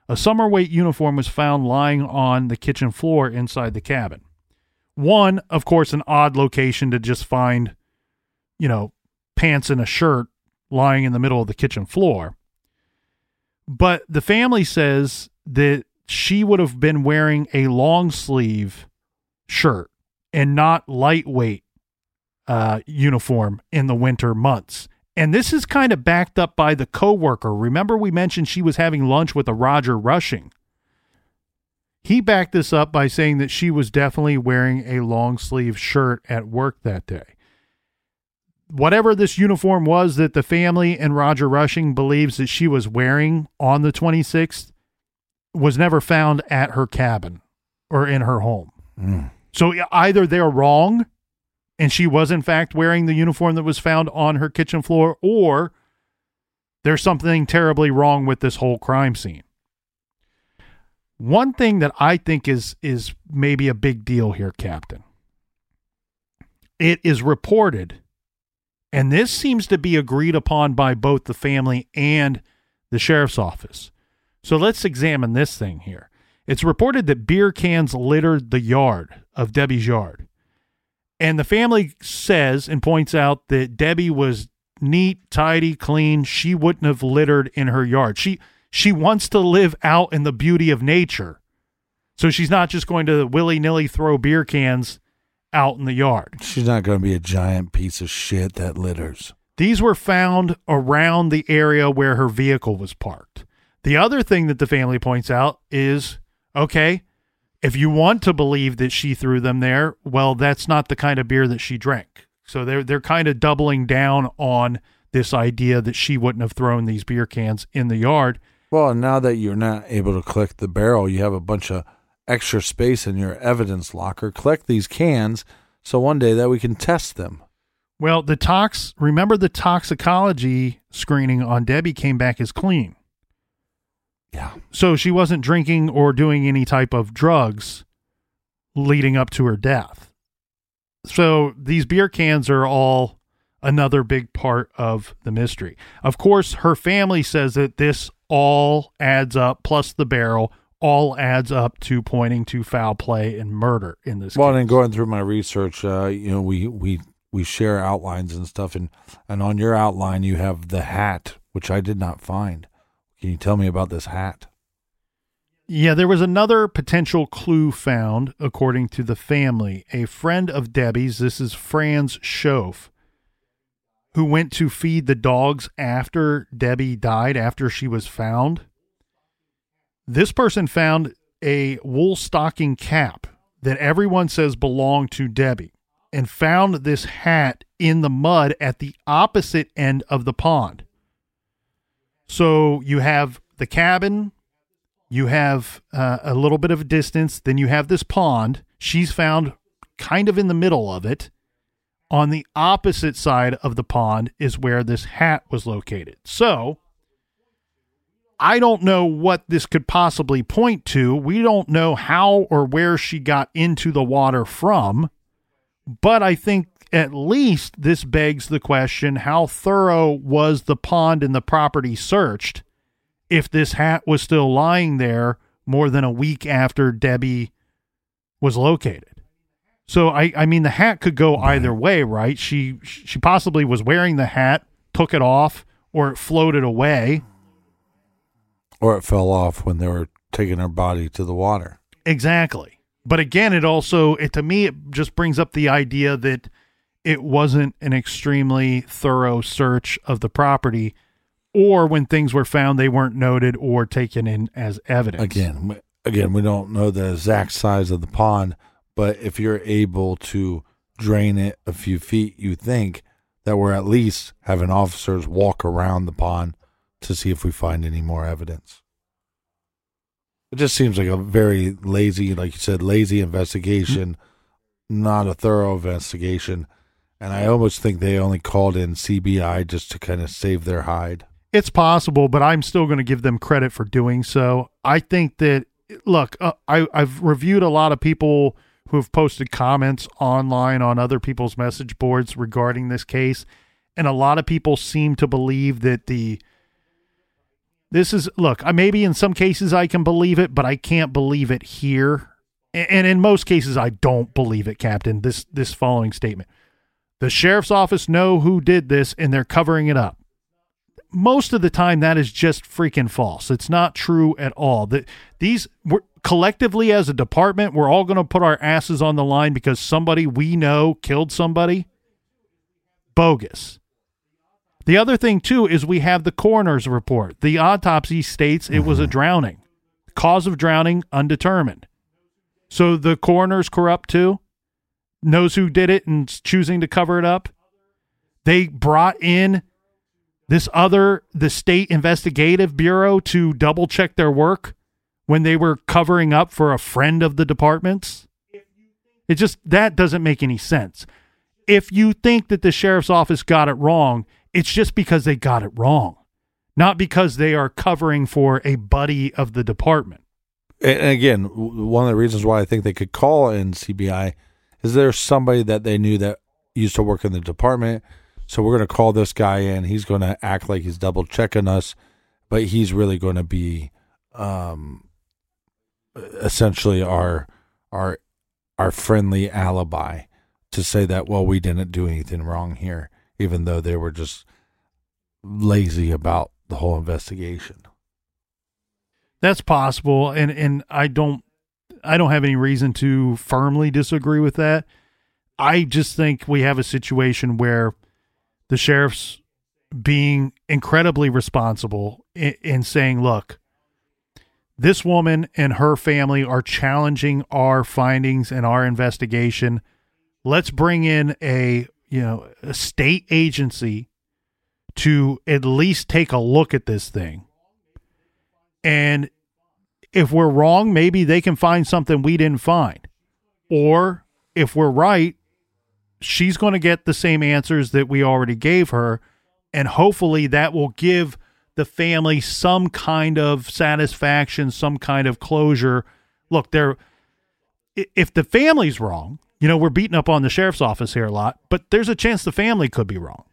A summer weight uniform was found lying on the kitchen floor inside the cabin. One, of course, an odd location to just find, you know, pants and a shirt lying in the middle of the kitchen floor. But the family says that she would have been wearing a long sleeve shirt and not lightweight uh, uniform in the winter months. And this is kind of backed up by the coworker. Remember, we mentioned she was having lunch with a Roger Rushing. He backed this up by saying that she was definitely wearing a long sleeve shirt at work that day. Whatever this uniform was that the family and Roger Rushing believes that she was wearing on the 26th was never found at her cabin or in her home. Mm. So either they're wrong and she was in fact wearing the uniform that was found on her kitchen floor or there's something terribly wrong with this whole crime scene. One thing that I think is is maybe a big deal here, Captain. It is reported, and this seems to be agreed upon by both the family and the sheriff's office. So let's examine this thing here. It's reported that beer cans littered the yard of Debbie's yard. And the family says and points out that Debbie was neat, tidy, clean. She wouldn't have littered in her yard. She she wants to live out in the beauty of nature. So she's not just going to willy nilly throw beer cans out in the yard. She's not going to be a giant piece of shit that litters. These were found around the area where her vehicle was parked. The other thing that the family points out is okay, if you want to believe that she threw them there, well, that's not the kind of beer that she drank. So they're they're kind of doubling down on this idea that she wouldn't have thrown these beer cans in the yard. Well, now that you're not able to collect the barrel, you have a bunch of extra space in your evidence locker. Collect these cans so one day that we can test them. Well, the tox, remember the toxicology screening on Debbie came back as clean. Yeah. So she wasn't drinking or doing any type of drugs leading up to her death. So these beer cans are all another big part of the mystery. Of course, her family says that this all adds up, plus the barrel, all adds up to pointing to foul play and murder in this Well, case. and going through my research, uh, you know, we we we share outlines and stuff, and and on your outline you have the hat, which I did not find. Can you tell me about this hat? Yeah, there was another potential clue found, according to the family. A friend of Debbie's, this is Franz Schoaf, who went to feed the dogs after Debbie died, after she was found. This person found a wool stocking cap that everyone says belonged to Debbie and found this hat in the mud at the opposite end of the pond. So you have the cabin, you have uh, a little bit of distance, then you have this pond. She's found kind of in the middle of it. On the opposite side of the pond is where this hat was located. So I don't know what this could possibly point to. We don't know how or where she got into the water from, but I think at least this begs the question how thorough was the pond and the property searched if this hat was still lying there more than a week after Debbie was located? So I, I mean the hat could go either way, right? She she possibly was wearing the hat, took it off, or it floated away. Or it fell off when they were taking her body to the water. Exactly. But again, it also it to me it just brings up the idea that it wasn't an extremely thorough search of the property or when things were found they weren't noted or taken in as evidence. Again, again, we don't know the exact size of the pond, but if you're able to drain it a few feet, you think that we're at least having officers walk around the pond to see if we find any more evidence. It just seems like a very lazy, like you said, lazy investigation, not a thorough investigation. And I almost think they only called in CBI just to kind of save their hide. It's possible, but I'm still going to give them credit for doing so. I think that look, uh, I I've reviewed a lot of people who have posted comments online on other people's message boards regarding this case, and a lot of people seem to believe that the this is look, I maybe in some cases I can believe it, but I can't believe it here And in most cases, I don't believe it, Captain. This this following statement: the sheriff's office know who did this, and they're covering it up. Most of the time, that is just freaking false. It's not true at all. That these we're, collectively as a department, we're all going to put our asses on the line because somebody we know killed somebody. Bogus. The other thing too is we have the coroner's report. The autopsy states it was a mm-hmm. drowning. Cause of drowning undetermined. So the coroner's corrupt too? Knows who did it and choosing to cover it up? They brought in this other the state investigative bureau to double check their work when they were covering up for a friend of the department's? It just that doesn't make any sense. If you think that the sheriff's office got it wrong, it's just because they got it wrong, not because they are covering for a buddy of the department. And again, one of the reasons why I think they could call in CBI is there's somebody that they knew that used to work in the department. So we're going to call this guy in. He's going to act like he's double checking us, but he's really going to be um, essentially our our our friendly alibi to say that well we didn't do anything wrong here, even though they were just lazy about the whole investigation. That's possible, and and I don't I don't have any reason to firmly disagree with that. I just think we have a situation where the sheriff's being incredibly responsible in, in saying, "Look, this woman and her family are challenging our findings and our investigation. Let's bring in a you know a state agency to at least take a look at this thing." And if we're wrong, maybe they can find something we didn't find. Or if we're right, she's going to get the same answers that we already gave her. And hopefully that will give the family some kind of satisfaction, some kind of closure. Look, they're, if the family's wrong, you know, we're beating up on the sheriff's office here a lot, but there's a chance the family could be wrong.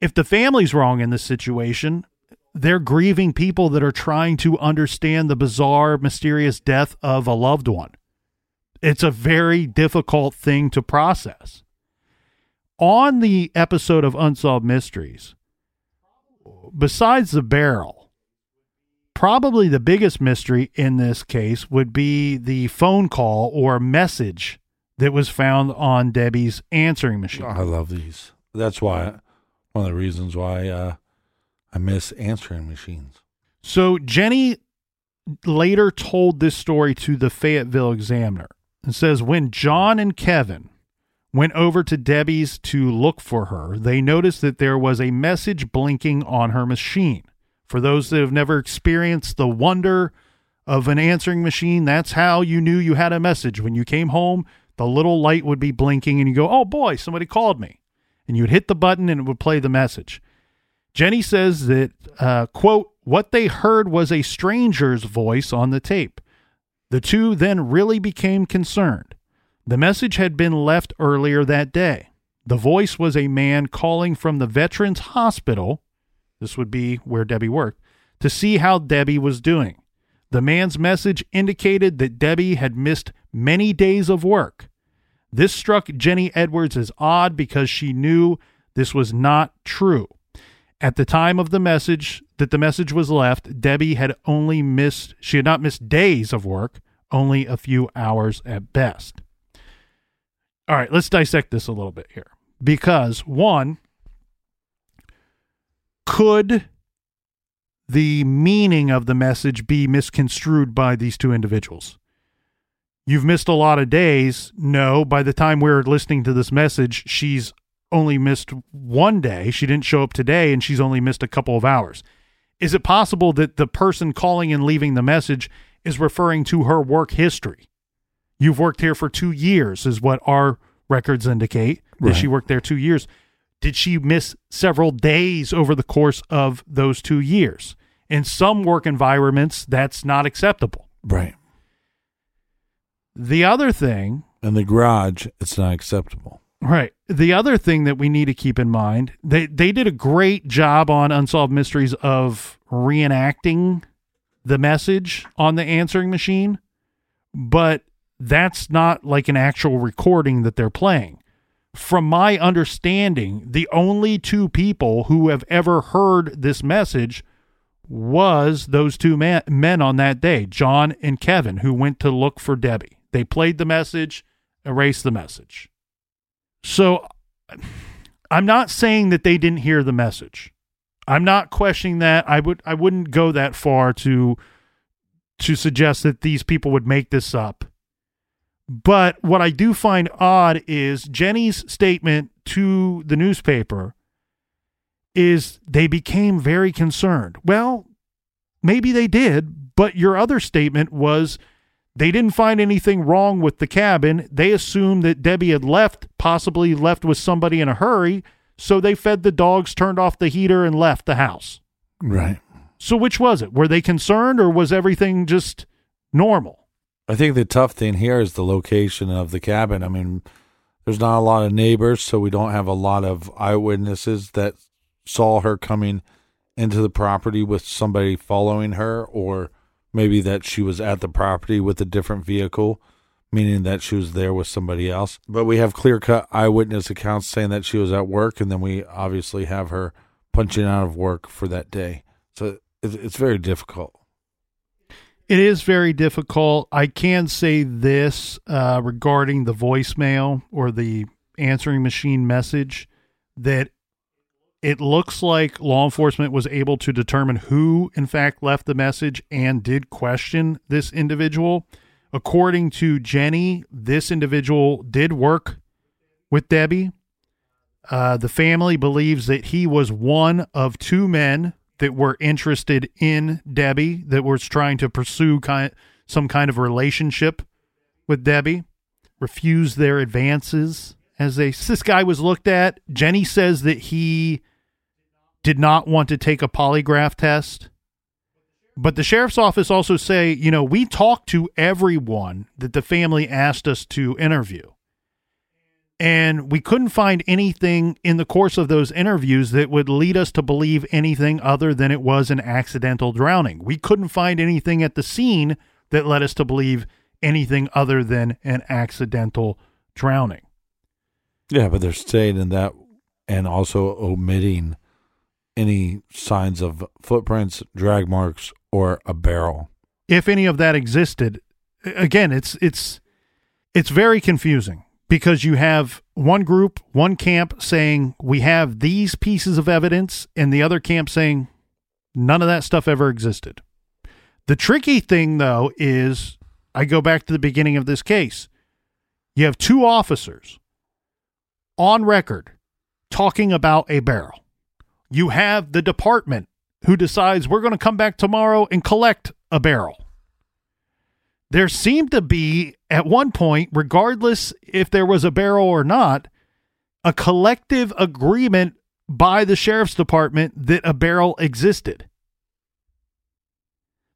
If the family's wrong in this situation, they're grieving people that are trying to understand the bizarre, mysterious death of a loved one. It's a very difficult thing to process. On the episode of Unsolved Mysteries, besides the barrel, probably the biggest mystery in this case would be the phone call or message that was found on Debbie's answering machine. I love these. That's why one of the reasons why uh, I miss answering machines. So Jenny later told this story to the Fayetteville Examiner and says when John and Kevin went over to Debbie's to look for her, they noticed that there was a message blinking on her machine. For those that have never experienced the wonder of an answering machine, that's how you knew you had a message. When you came home, the little light would be blinking and you go, "Oh boy, somebody called me." And you'd hit the button and it would play the message. Jenny says that, uh, quote, what they heard was a stranger's voice on the tape. The two then really became concerned. The message had been left earlier that day. The voice was a man calling from the Veterans Hospital, this would be where Debbie worked, to see how Debbie was doing. The man's message indicated that Debbie had missed many days of work. This struck Jenny Edwards as odd because she knew this was not true. At the time of the message that the message was left, Debbie had only missed she had not missed days of work, only a few hours at best. All right, let's dissect this a little bit here. Because one, could the meaning of the message be misconstrued by these two individuals? You've missed a lot of days. No, by the time we're listening to this message, she's only missed one day. She didn't show up today and she's only missed a couple of hours. Is it possible that the person calling and leaving the message is referring to her work history? You've worked here for two years, is what our records indicate that she Right. worked there two years. Did she miss several days over the course of those two years? In some work environments, that's not acceptable. Right. The other thing In the garage, it's not acceptable. Right. The other thing that we need to keep in mind, they they did a great job on Unsolved Mysteries of reenacting the message on the answering machine, but that's not like an actual recording that they're playing. From my understanding, the only two people who have ever heard this message was those two man, men on that day, John and Kevin, who went to look for Debbie. They played the message, erased the message. So I'm not saying that they didn't hear the message. I'm not questioning that. I would I wouldn't go that far to to suggest that these people would make this up. But what I do find odd is Jenny's statement to the newspaper is they became very concerned. Well, maybe they did, but your other statement was they didn't find anything wrong with the cabin. They assumed that Debbie had left, possibly left with somebody in a hurry, so they fed the dogs, turned off the heater, and left the house. Right. So which was it? Were they concerned or was everything just normal? I think the tough thing here is the location of the cabin. I mean, there's not a lot of neighbors, so we don't have a lot of eyewitnesses that saw her coming into the property with somebody following her, or maybe that she was at the property with a different vehicle, meaning that she was there with somebody else. But we have clear cut eyewitness accounts saying that she was at work, and then we obviously have her punching out of work for that day. So it's very difficult. It is very difficult. I can say this uh, regarding the voicemail or the answering machine message that it looks like law enforcement was able to determine who, in fact, left the message and did question this individual. According to Jenny, this individual did work with Debbie. Uh, the family believes that he was one of two men that were interested in Debbie, that was trying to pursue kind, some kind of relationship with Debbie, refused their advances as they. This guy was looked at. Jenny says that he did not want to take a polygraph test. But the sheriff's office also say, you know, we talked to everyone that the family asked us to interview. And we couldn't find anything in the course of those interviews that would lead us to believe anything other than it was an accidental drowning. We couldn't find anything at the scene that led us to believe anything other than an accidental drowning. Yeah, but they're staying in that and also omitting any signs of footprints, drag marks, or a barrel. If any of that existed, again, it's it's it's very confusing because you have one group, one camp saying we have these pieces of evidence, and the other camp saying none of that stuff ever existed. The tricky thing, though, is I go back to the beginning of this case. You have two officers on record talking about a barrel. You have the department who decides we're going to come back tomorrow and collect a barrel there seemed to be at one point, regardless if there was a barrel or not, a collective agreement by the sheriff's department that a barrel existed.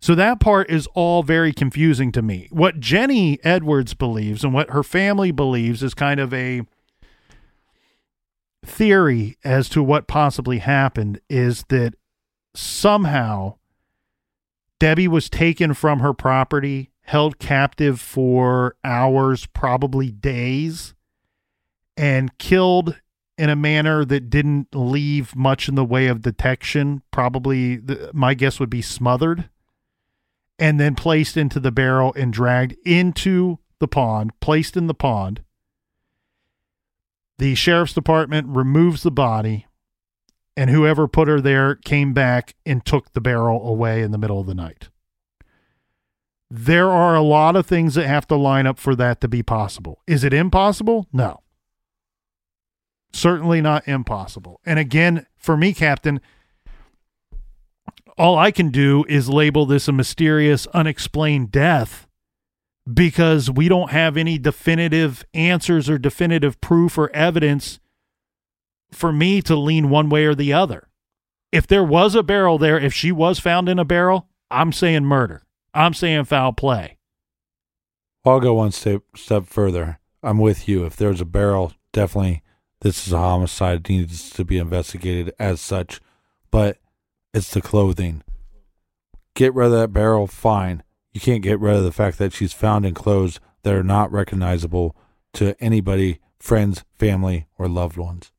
So that part is all very confusing to me. What Jenny Edwards believes and what her family believes is kind of a theory as to what possibly happened is that somehow Debbie was taken from her property held captive for hours, probably days, and killed in a manner that didn't leave much in the way of detection. Probably, the, my guess would be smothered, and then placed into the barrel and dragged into the pond, placed in the pond. The sheriff's department removes the body, and whoever put her there came back and took the barrel away in the middle of the night. There are a lot of things that have to line up for that to be possible. Is it impossible? No. Certainly not impossible. And again, for me, Captain, all I can do is label this a mysterious, unexplained death because we don't have any definitive answers or definitive proof or evidence for me to lean one way or the other. If there was a barrel there, if she was found in a barrel, I'm saying murder. I'm saying foul play. I'll go one step step further. I'm with you. If there's a barrel, definitely this is a homicide. It needs to be investigated as such. But it's the clothing. Get rid of that barrel, fine. You can't get rid of the fact that she's found in clothes that are not recognizable to anybody, friends, family, or loved ones.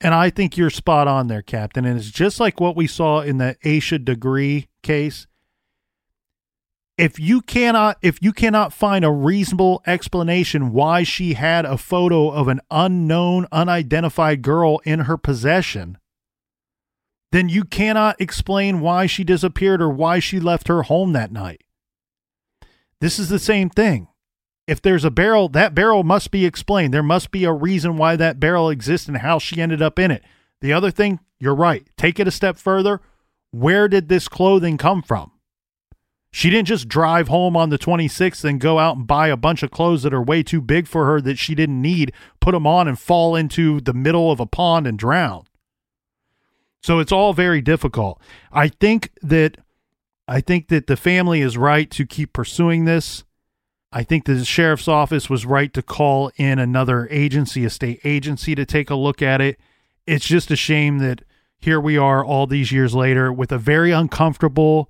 And I think you're spot on there, Captain. And it's just like what we saw in the Asha Degree case. If you cannot if you cannot find a reasonable explanation why she had a photo of an unknown, unidentified girl in her possession, then you cannot explain why she disappeared or why she left her home that night. This is the same thing. If there's a barrel, that barrel must be explained. There must be a reason why that barrel exists and how she ended up in it. The other thing, you're right. Take it a step further. Where did this clothing come from? She didn't just drive home on the 26th and go out and buy a bunch of clothes that are way too big for her that she didn't need, put them on and fall into the middle of a pond and drown. So it's all very difficult. I think that I think that the family is right to keep pursuing this. I think the sheriff's office was right to call in another agency, a state agency, to take a look at it. It's just a shame that here we are all these years later with a very uncomfortable,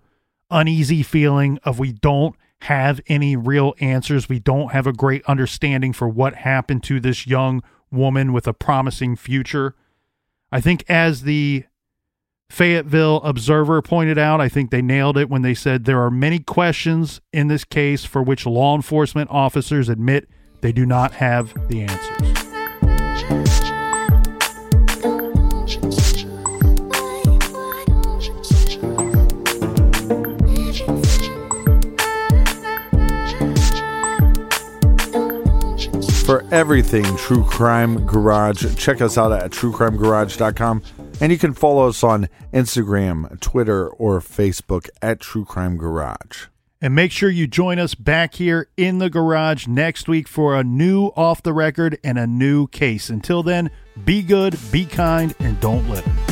uneasy feeling of we don't have any real answers. We don't have a great understanding for what happened to this young woman with a promising future. I think as the Fayetteville Observer pointed out. I think they nailed it when they said there are many questions in this case for which law enforcement officers admit they do not have the answers. For everything True Crime Garage, check us out at truecrimegarage.com. And you can follow us on Instagram, Twitter, or Facebook at True Crime Garage. And make sure you join us back here in the garage next week for a new off the record and a new case. Until then, be good, be kind, and don't litter.